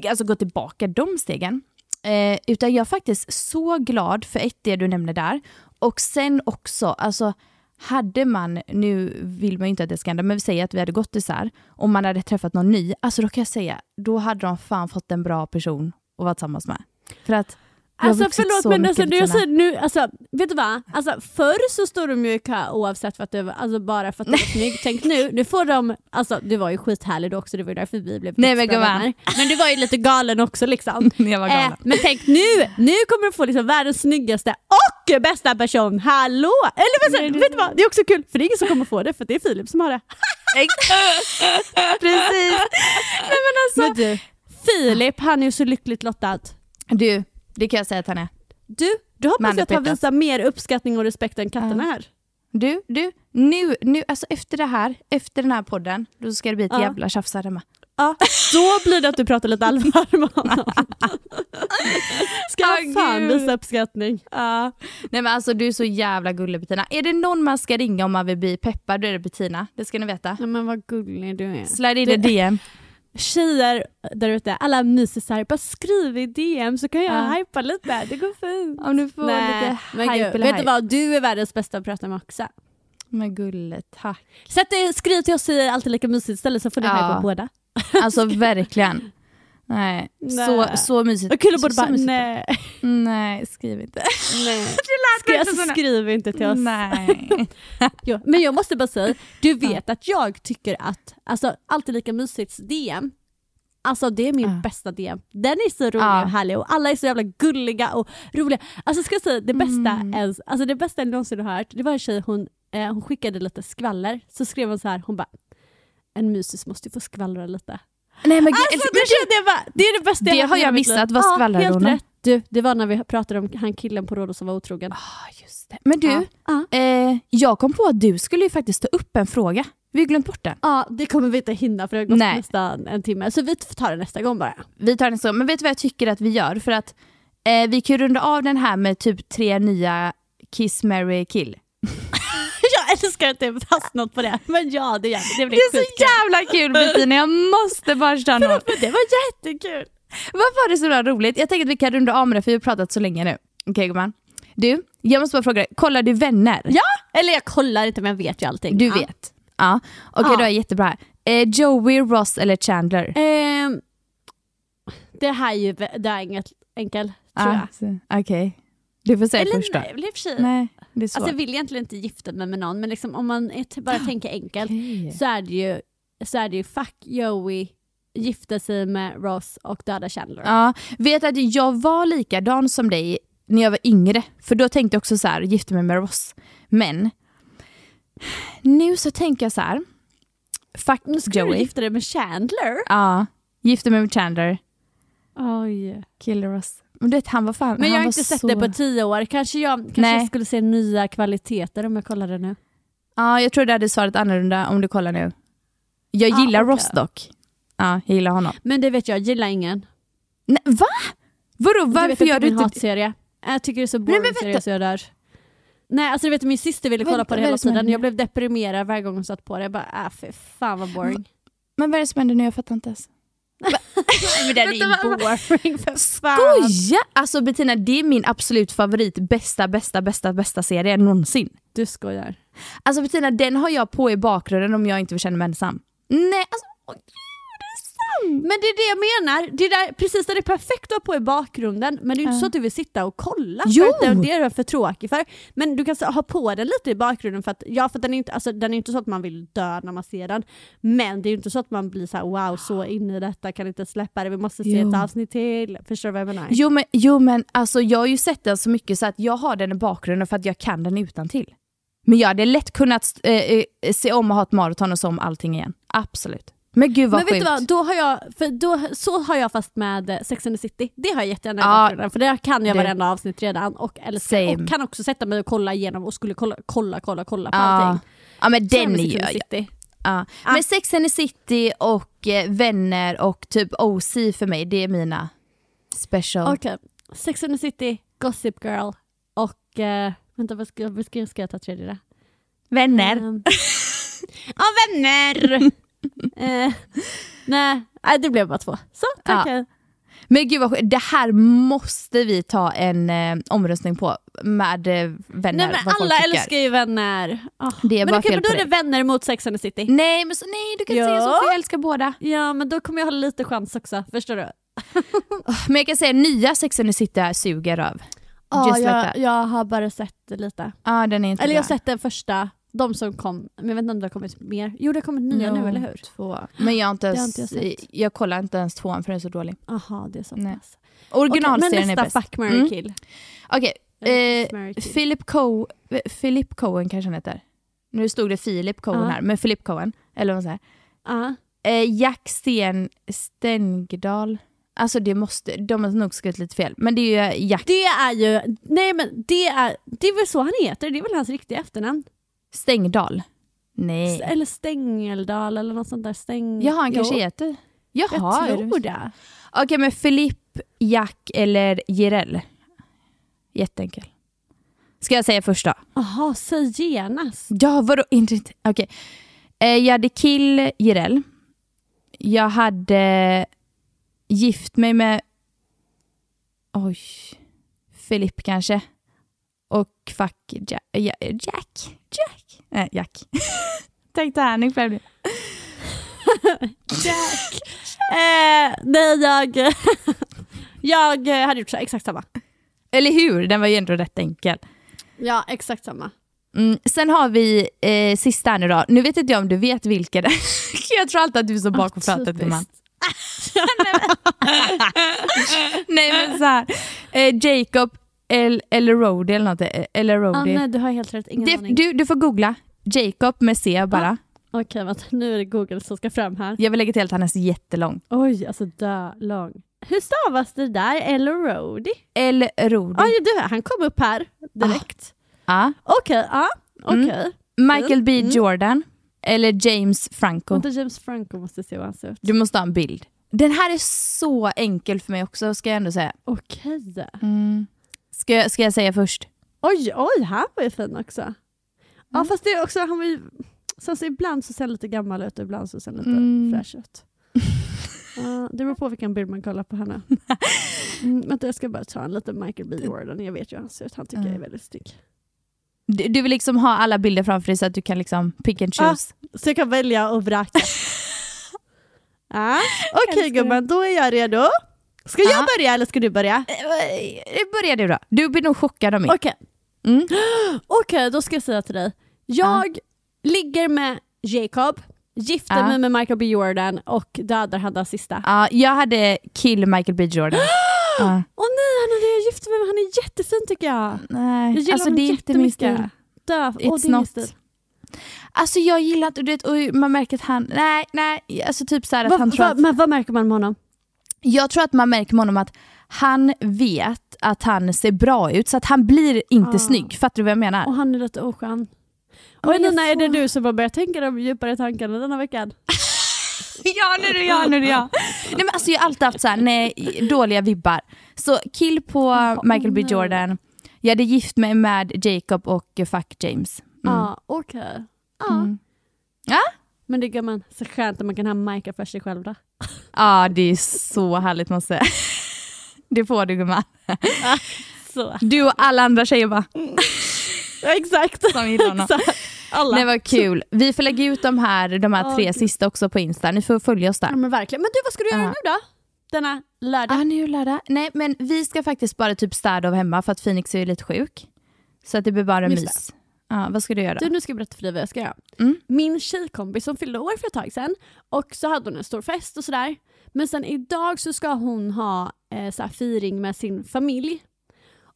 alltså gå tillbaka de stegen. Eh, utan jag är faktiskt så glad för ett, det du nämner där och sen också, alltså hade man, nu vill man ju inte att det ska hända, men vi säger att vi hade gått isär och man hade träffat någon ny, alltså då kan jag säga, då hade de fan fått en bra person att vara tillsammans med. För att Alltså förlåt men alltså, Tina. säger nu, alltså, vet du vad? Alltså, förr så stod de ju i kö oavsett för att du var, alltså, bara för att du var snygg. Tänk nu, nu får de, alltså du var ju skithärlig då också, det var ju därför vi blev Nej, men gumman. Men du var ju lite galen också liksom. [LAUGHS] Jag var galen. Eh, men tänk nu, nu kommer du få liksom världens snyggaste och bästa person, hallå! Eller du? Vet du vad, det är också kul för det är ingen som kommer få det för det är Filip som har det. [LAUGHS] Precis. Nej, men alltså. Men du, Filip han är ju så lyckligt lottad. Du, det kan jag säga att han är. Du, du hoppas Mannen att han visar mer uppskattning och respekt än katterna här. Du, du, nu, nu, alltså efter det här, efter den här podden, då ska det bli ett Ja. jävla tjafs här hemma. Ja, då blir det att du pratar lite allvar med honom. Ska Ah, jag fan gud. visa uppskattning? Ja. Nej men alltså du är så jävla gullig Bettina. Är det någon man ska ringa om man vill bli peppad, då är det Bettina. Det ska ni veta. Ja, men vad gullig du är. Slide in Du- DM. Tjejer där ute, alla mysisar, bara skriv i DM så kan jag Ja. hypa lite. Det går fint. Om du får lite men hype vet du vad? Du är världens bästa att prata med också. Men gulle, tack. Sätt skriv till oss i Alltid Lika Mysigt istället så får ni Ja. hypa båda. Alltså verkligen. Nej, så, Nej. så mysigt. Och kul Så- så bara, mysigt. nej. [LAUGHS] Nej, skriv inte. nej. [LAUGHS] Skri, alltså, skriv inte till oss. Nej. [LAUGHS] Jo, men jag måste bara säga, du vet att jag tycker att alltså, Alltid Lika Mysigt DM, alltså det är min Ja. bästa DM. Den är så rolig Ja. och härlig och alla är så jävla gulliga och roliga. Alltså ska jag säga, det bästa, Mm. ens, alltså, det bästa jag någonsin har hört, det var en tjej, hon, eh, hon skickade lite skvaller, så skrev hon så här, hon bara en mysis måste ju få skvallra lite. Nej men Alltså, älskling, det, kände jag bara, det är det bästa Det jag har hört i jag missat. Vad Ja, skvallrade helt hon om? rätt. Du, det var när vi pratade om han killen på Rhodos som var otrogen. Ah, just det. Men du, Ja. Ja. Eh, jag kom på att du skulle ju faktiskt ta upp en fråga. Vi har glömt bort den. Ja, det kommer vi inte hinna för det har gått Nej. nästan en timme. Så vi tar det nästa gång bara. Vi tar den så. Men vet du vad jag tycker att vi gör? För att eh, vi kan ju runda av den här med typ tre nya Kiss, Mary kill. [LAUGHS] Jag älskar att det är fast något på det. Men ja, det gör det. Det Det blir är så skitkul. jävla kul Bettina, jag måste bara något. Men det var jättekul. Varför var det så roligt? Jag tänker att vi kan runda av med det för vi har pratat så länge nu. Okej gumman. Du, jag måste bara fråga dig, kollar du vänner? Ja, eller jag kollar inte men jag vet ju allting. Du ja. vet? Ja. Okej Ja. då är jättebra här. Eh, Joey, Ross eller Chandler? Ehm, det här är ju det här är inget enkelt tror Ah, jag. Okej. Du får säga Eller först då. nej, det är. Alltså jag vill egentligen inte gifta mig med någon men liksom, om man bara tänker enkelt Okej. så är det ju, så är det ju fuck Joey, gifta sig med Ross och döda Chandler. Ja, vet att jag var likadan som dig när jag var yngre. För då tänkte jag också så här, gifta mig med Ross. Men nu så tänker jag så här. Fuck Nu ska du Joey. gifta dig med Chandler? Ja, gifta mig med Chandler. Oj. Kill Ross. Men du vet, han var fan Men jag har inte sett så... det på tio år. Kanske jag kanske Nej. jag skulle se nya kvaliteter om jag kollar det nu. Ja, jag tror det hade svarat annorlunda om du kollar nu. Jag Ah, gillar okej. Ross dock. Ja, jag gillar honom. Men det vet jag, jag gillar ingen. Nej, va? Vadå, du vet varför att det gör du inte... hatserie. Jag tycker det är så boring vänta. serie så jag dör. Nej alltså du vet min syster ville kolla Vänta, på det hela tiden. Jag blev deprimerad varje gång hon satt på det. Jag bara äh, fy fan vad boring. Men vad är det som händer nu? Jag fattar inte ens. Men den är ju boring för fan. Skoja! Alltså Bettina, det är min absolut favorit, bästa, bästa, bästa, bästa serie någonsin. Du skojar. Alltså Bettina, den har jag på i bakgrunden om jag inte vill känna mig ensam. Nej, alltså åh, gud, det är sant! Men det är det jag menar, det är där, precis där det är perfekt att ha på i bakgrunden men det är ju inte så att du vill sitta och kolla Jo! för det, det är jag för tråkig för. Men du kan ha på den lite i bakgrunden för att, ja för att den är inte, alltså, den är inte så att man vill dö när man ser den. Men det är ju inte så att man blir så här: wow så inne i detta, kan inte släppa det, vi måste se Jo. ett avsnitt till. Förstår du vad jag menar? Jo men, jo men alltså jag har ju sett den så mycket så att jag har den i bakgrunden för att jag kan den utan till. Men jag hade lätt kunnat eh, eh, se om och ha ett maraton och så om allting igen. Absolut. Men gud vad Men vet sjukt. du vad, då har jag, för då, så har jag fast med eh, Sex and the City. Det har jag jättegärna Ja, bakgrunden för där kan jag det- varenda avsnitt redan och, älskar, Same. och kan också sätta mig och kolla igenom och skulle kolla, kolla, kolla, kolla på Ja. allting. Ja men Så den the City. Ja. Ah. Men Sex and the City och eh, Vänner och typ OC för mig, det är mina special. Okej, Sex and the City, Gossip Girl och... Eh, vänta, vad ska, vad ska, ska jag ta tredje då? Vänner. Ehm, [LAUGHS] Ja, vänner! [LAUGHS] eh, nej, det blev bara två. Så. Ja. Men gud vad det här måste vi ta en eh, omröstning på med eh, vänner. Nej, men alla älskar ju vänner. Ah, Det är men bara fel men då är det vänner mot Sex and the City. Nej, men så, nej du kan inte säga så Ja. för jag älskar båda. Ja, men då kommer jag ha lite chans också. Förstår du? [LAUGHS] Men jag kan säga nya Sex and the City suger röv. Ja, like jag, that. jag har bara sett lite. Ja, den är inte Eller jag har bra. sett den första, de som kom, men jag vet inte om det har kommit mer. Jo det har kommit nya nu, eller hur? Två. Men jag har inte Det har ens, inte jag jag kollar inte ens tvåan för den är så dålig. Jaha, det är så Nej. pass. Originalserien men är nästa bäst. Fuck, marry, Mm. kill. Okej, Eller eh. Philip, Co Philip Cohen kanske han heter. Nu stod det Philip Cohen Ja. här, men Philip Cohen, eller vad man säger. Ja. Eh, Jack Sten Stengdal. Alltså det måste, de har nog skrivit lite fel. Men det är ju Jack Det är ju, nej men det är, det är väl så han heter, det är väl hans riktiga efternamn? Stengdal. Nej. Eller Stängeldal eller något sånt där. Stäng... Jaha, han kanske Jo, heter... Jaha, Jag tror det-. Okej, men Filip, Jack eller Jireel? Jätteenkel. Ska jag säga först då? Jaha, säg genast. Ja, vadå? Inte, inte. Okej. Eh, jag hade kill Jireel. Jag hade gift mig med... Oj. Filip kanske. Och fuck Jack. Jack. Jack. Nej, Jack. [LAUGHS] Tänk Titanic för det. Jack. eh, nej, jag... [LAUGHS] jag hade gjort så, exakt samma. Eller hur? Den var ju ändå rätt enkel. Ja, exakt samma. Mm, sen har vi eh, sista här nu då. Nu vet inte jag om du vet vilken. [LAUGHS] jag tror alltid att du är så bak och Ah, typiskt. Nej men så här. Eh, Jacob El- eller Rody eller något. eh, Eller Ah, Rody. nej, du har helt rätt, ingen det, aning. du, du får googla. Jacob med C bara. Okej, vänta, nu är det Google som ska fram här. Jag vill lägga till att han är så jättelång. Oj, alltså dö lång. Hur stavas det där? Eller Rody? El Rody. Ja, du, han kom upp här direkt. Ja. Okej, ja, okej. Mm. Michael B Mm. Jordan. Eller James Franco. Vänta, James Franco måste se hur han ser ut. Du måste ha en bild. Den här är så enkel för mig också ska jag ändå säga. Okej. Mm. Ska, jag, ska jag säga först? Oj, oj, han var ju fin också. Ja, Mm. fast det är också, han var ju... Sen så ibland så ser han lite gammal ut och ibland så ser han lite Mm. fräsch ut. [LAUGHS] Ja, det beror på vilken bild man kollar på henne. [LAUGHS] Mm, vänta, jag ska bara ta en liten Michael B Jordan. Jag vet ju hur han ser ut. Han tycker jag är Mm. väldigt snygg. Du, du vill liksom ha alla bilder framför dig så att du kan liksom pick and Ah, choose. Så jag kan välja och vraka. [LAUGHS] ja, Okej Älskar gumman, då är jag redo. Ska jag Ja. börja eller ska du börja? Eh, Börja du då. Du blir nog chockad av mig. Okej, Mm. [GASPS] Okej, då ska jag säga till dig. Jag ligger med Jacob, gifter mig med Michael B Jordan och dödar han den sista. Ja, jag hade kill Michael B Jordan. [GASPS] Åh nej, han jag gift mig med. Han är jättefin tycker jag. Nej, Jag gillar alltså honom det är inte min jättemycket. Dö. It's det är min not. Alltså jag gillar inte, och man märker att han, nej, nej, alltså typ så att Va, han tror va, att, men vad märker man med honom? Jag tror att man märker med honom att han vet att han ser bra ut så att han blir inte Ah. snygg. Fattar du vad jag menar? Och han är rätt oskön. Jag Nina, är det du som har börjat tänka de djupare tankarna denna veckan? [LAUGHS] Ja, nu är det jag, nu är det jag. Nej, men alltså, jag har alltid haft så här, nej, dåliga vibbar. Så kill på Michael B nej. Jordan. Jag hade gift mig med Jacob och fuck James. Mm. Ja, okej. Ja. Mm. Ja. Men det är man så skönt att man kan ha Majka för sig själv då. Ja, det är så härligt måste jag säga. Det får du gumman. Så. Du och alla andra tjejer bara, Ja, exakt. som gillar honom. Exakt. Alla. Det var kul. Vi får lägga ut de här, de här Ja, tre gud. sista också på Insta. Ni får följa oss Ja, där. men verkligen. Men du vad ska du göra Ja. nu då? Denna lördag? Ah, nu lördag. Nej men vi ska faktiskt bara typ städa av hemma för att Phoenix är lite sjuk. Så att det blir bara Just mys. Ja, vad ska du göra? Du, nu ska jag berätta för dig vad jag ska göra. Mm. Min tjejkompis som fyllde år för ett tag sedan och så hade hon en stor fest och sådär. Men sen idag så ska hon ha eh, så här firing med sin familj.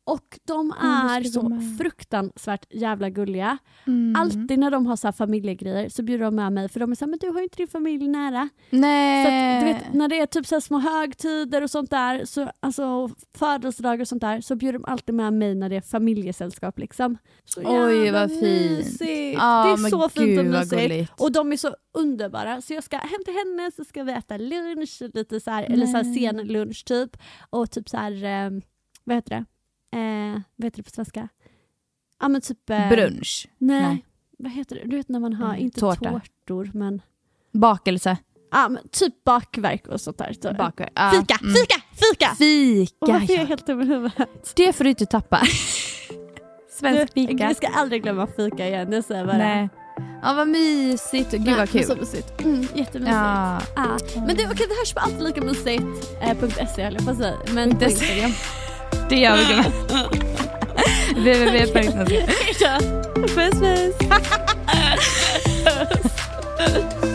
Och de är ska så med. fruktansvärt jävla gulliga. Mm. Alltid när de har så här familjegrejer så bjuder de med mig för de är såhär, men du har ju inte din familj nära. Nej. Så att, du vet, när det är typ så små högtider och sånt där, så, alltså födelsedagar och sånt där, så bjuder de alltid med mig när det är familjesällskap. Liksom. Så Oj, vad fint. Ja, det är så fint och mysigt. Och de är så underbara. Så jag ska hem till henne så ska vi äta lunch, lite så här, eller så här sen lunch typ. Och typ så här, eh, vad heter det? Eh, vad heter det på svenska? Ja men typ... Eh, Brunch. Nej. Nej. Vad heter det? Du vet när man har, Mm, inte tårta. tårtor men... Bakelse. Ja men typ bakverk och sånt där. Så. Bakverk. Ja. Fika, Mm. fika, fika! Och Fika, varför är jag ja. helt över huvudet? Det får du inte tappa. Svensk Du, fika. Jag ska aldrig glömma fika igen, det säger jag bara. Nej. Ja vad mysigt. Gud Nej, vad men Så kul. mysigt. Mm, jättemysigt. Ja. Ja. Men du, okej, det hörs på allt lika mysigt. Eh, .se höll jag på att säga. Men på .se. Instagram. Det gör vi [LAUGHS] gumman. Ja. Puss puss. [LAUGHS]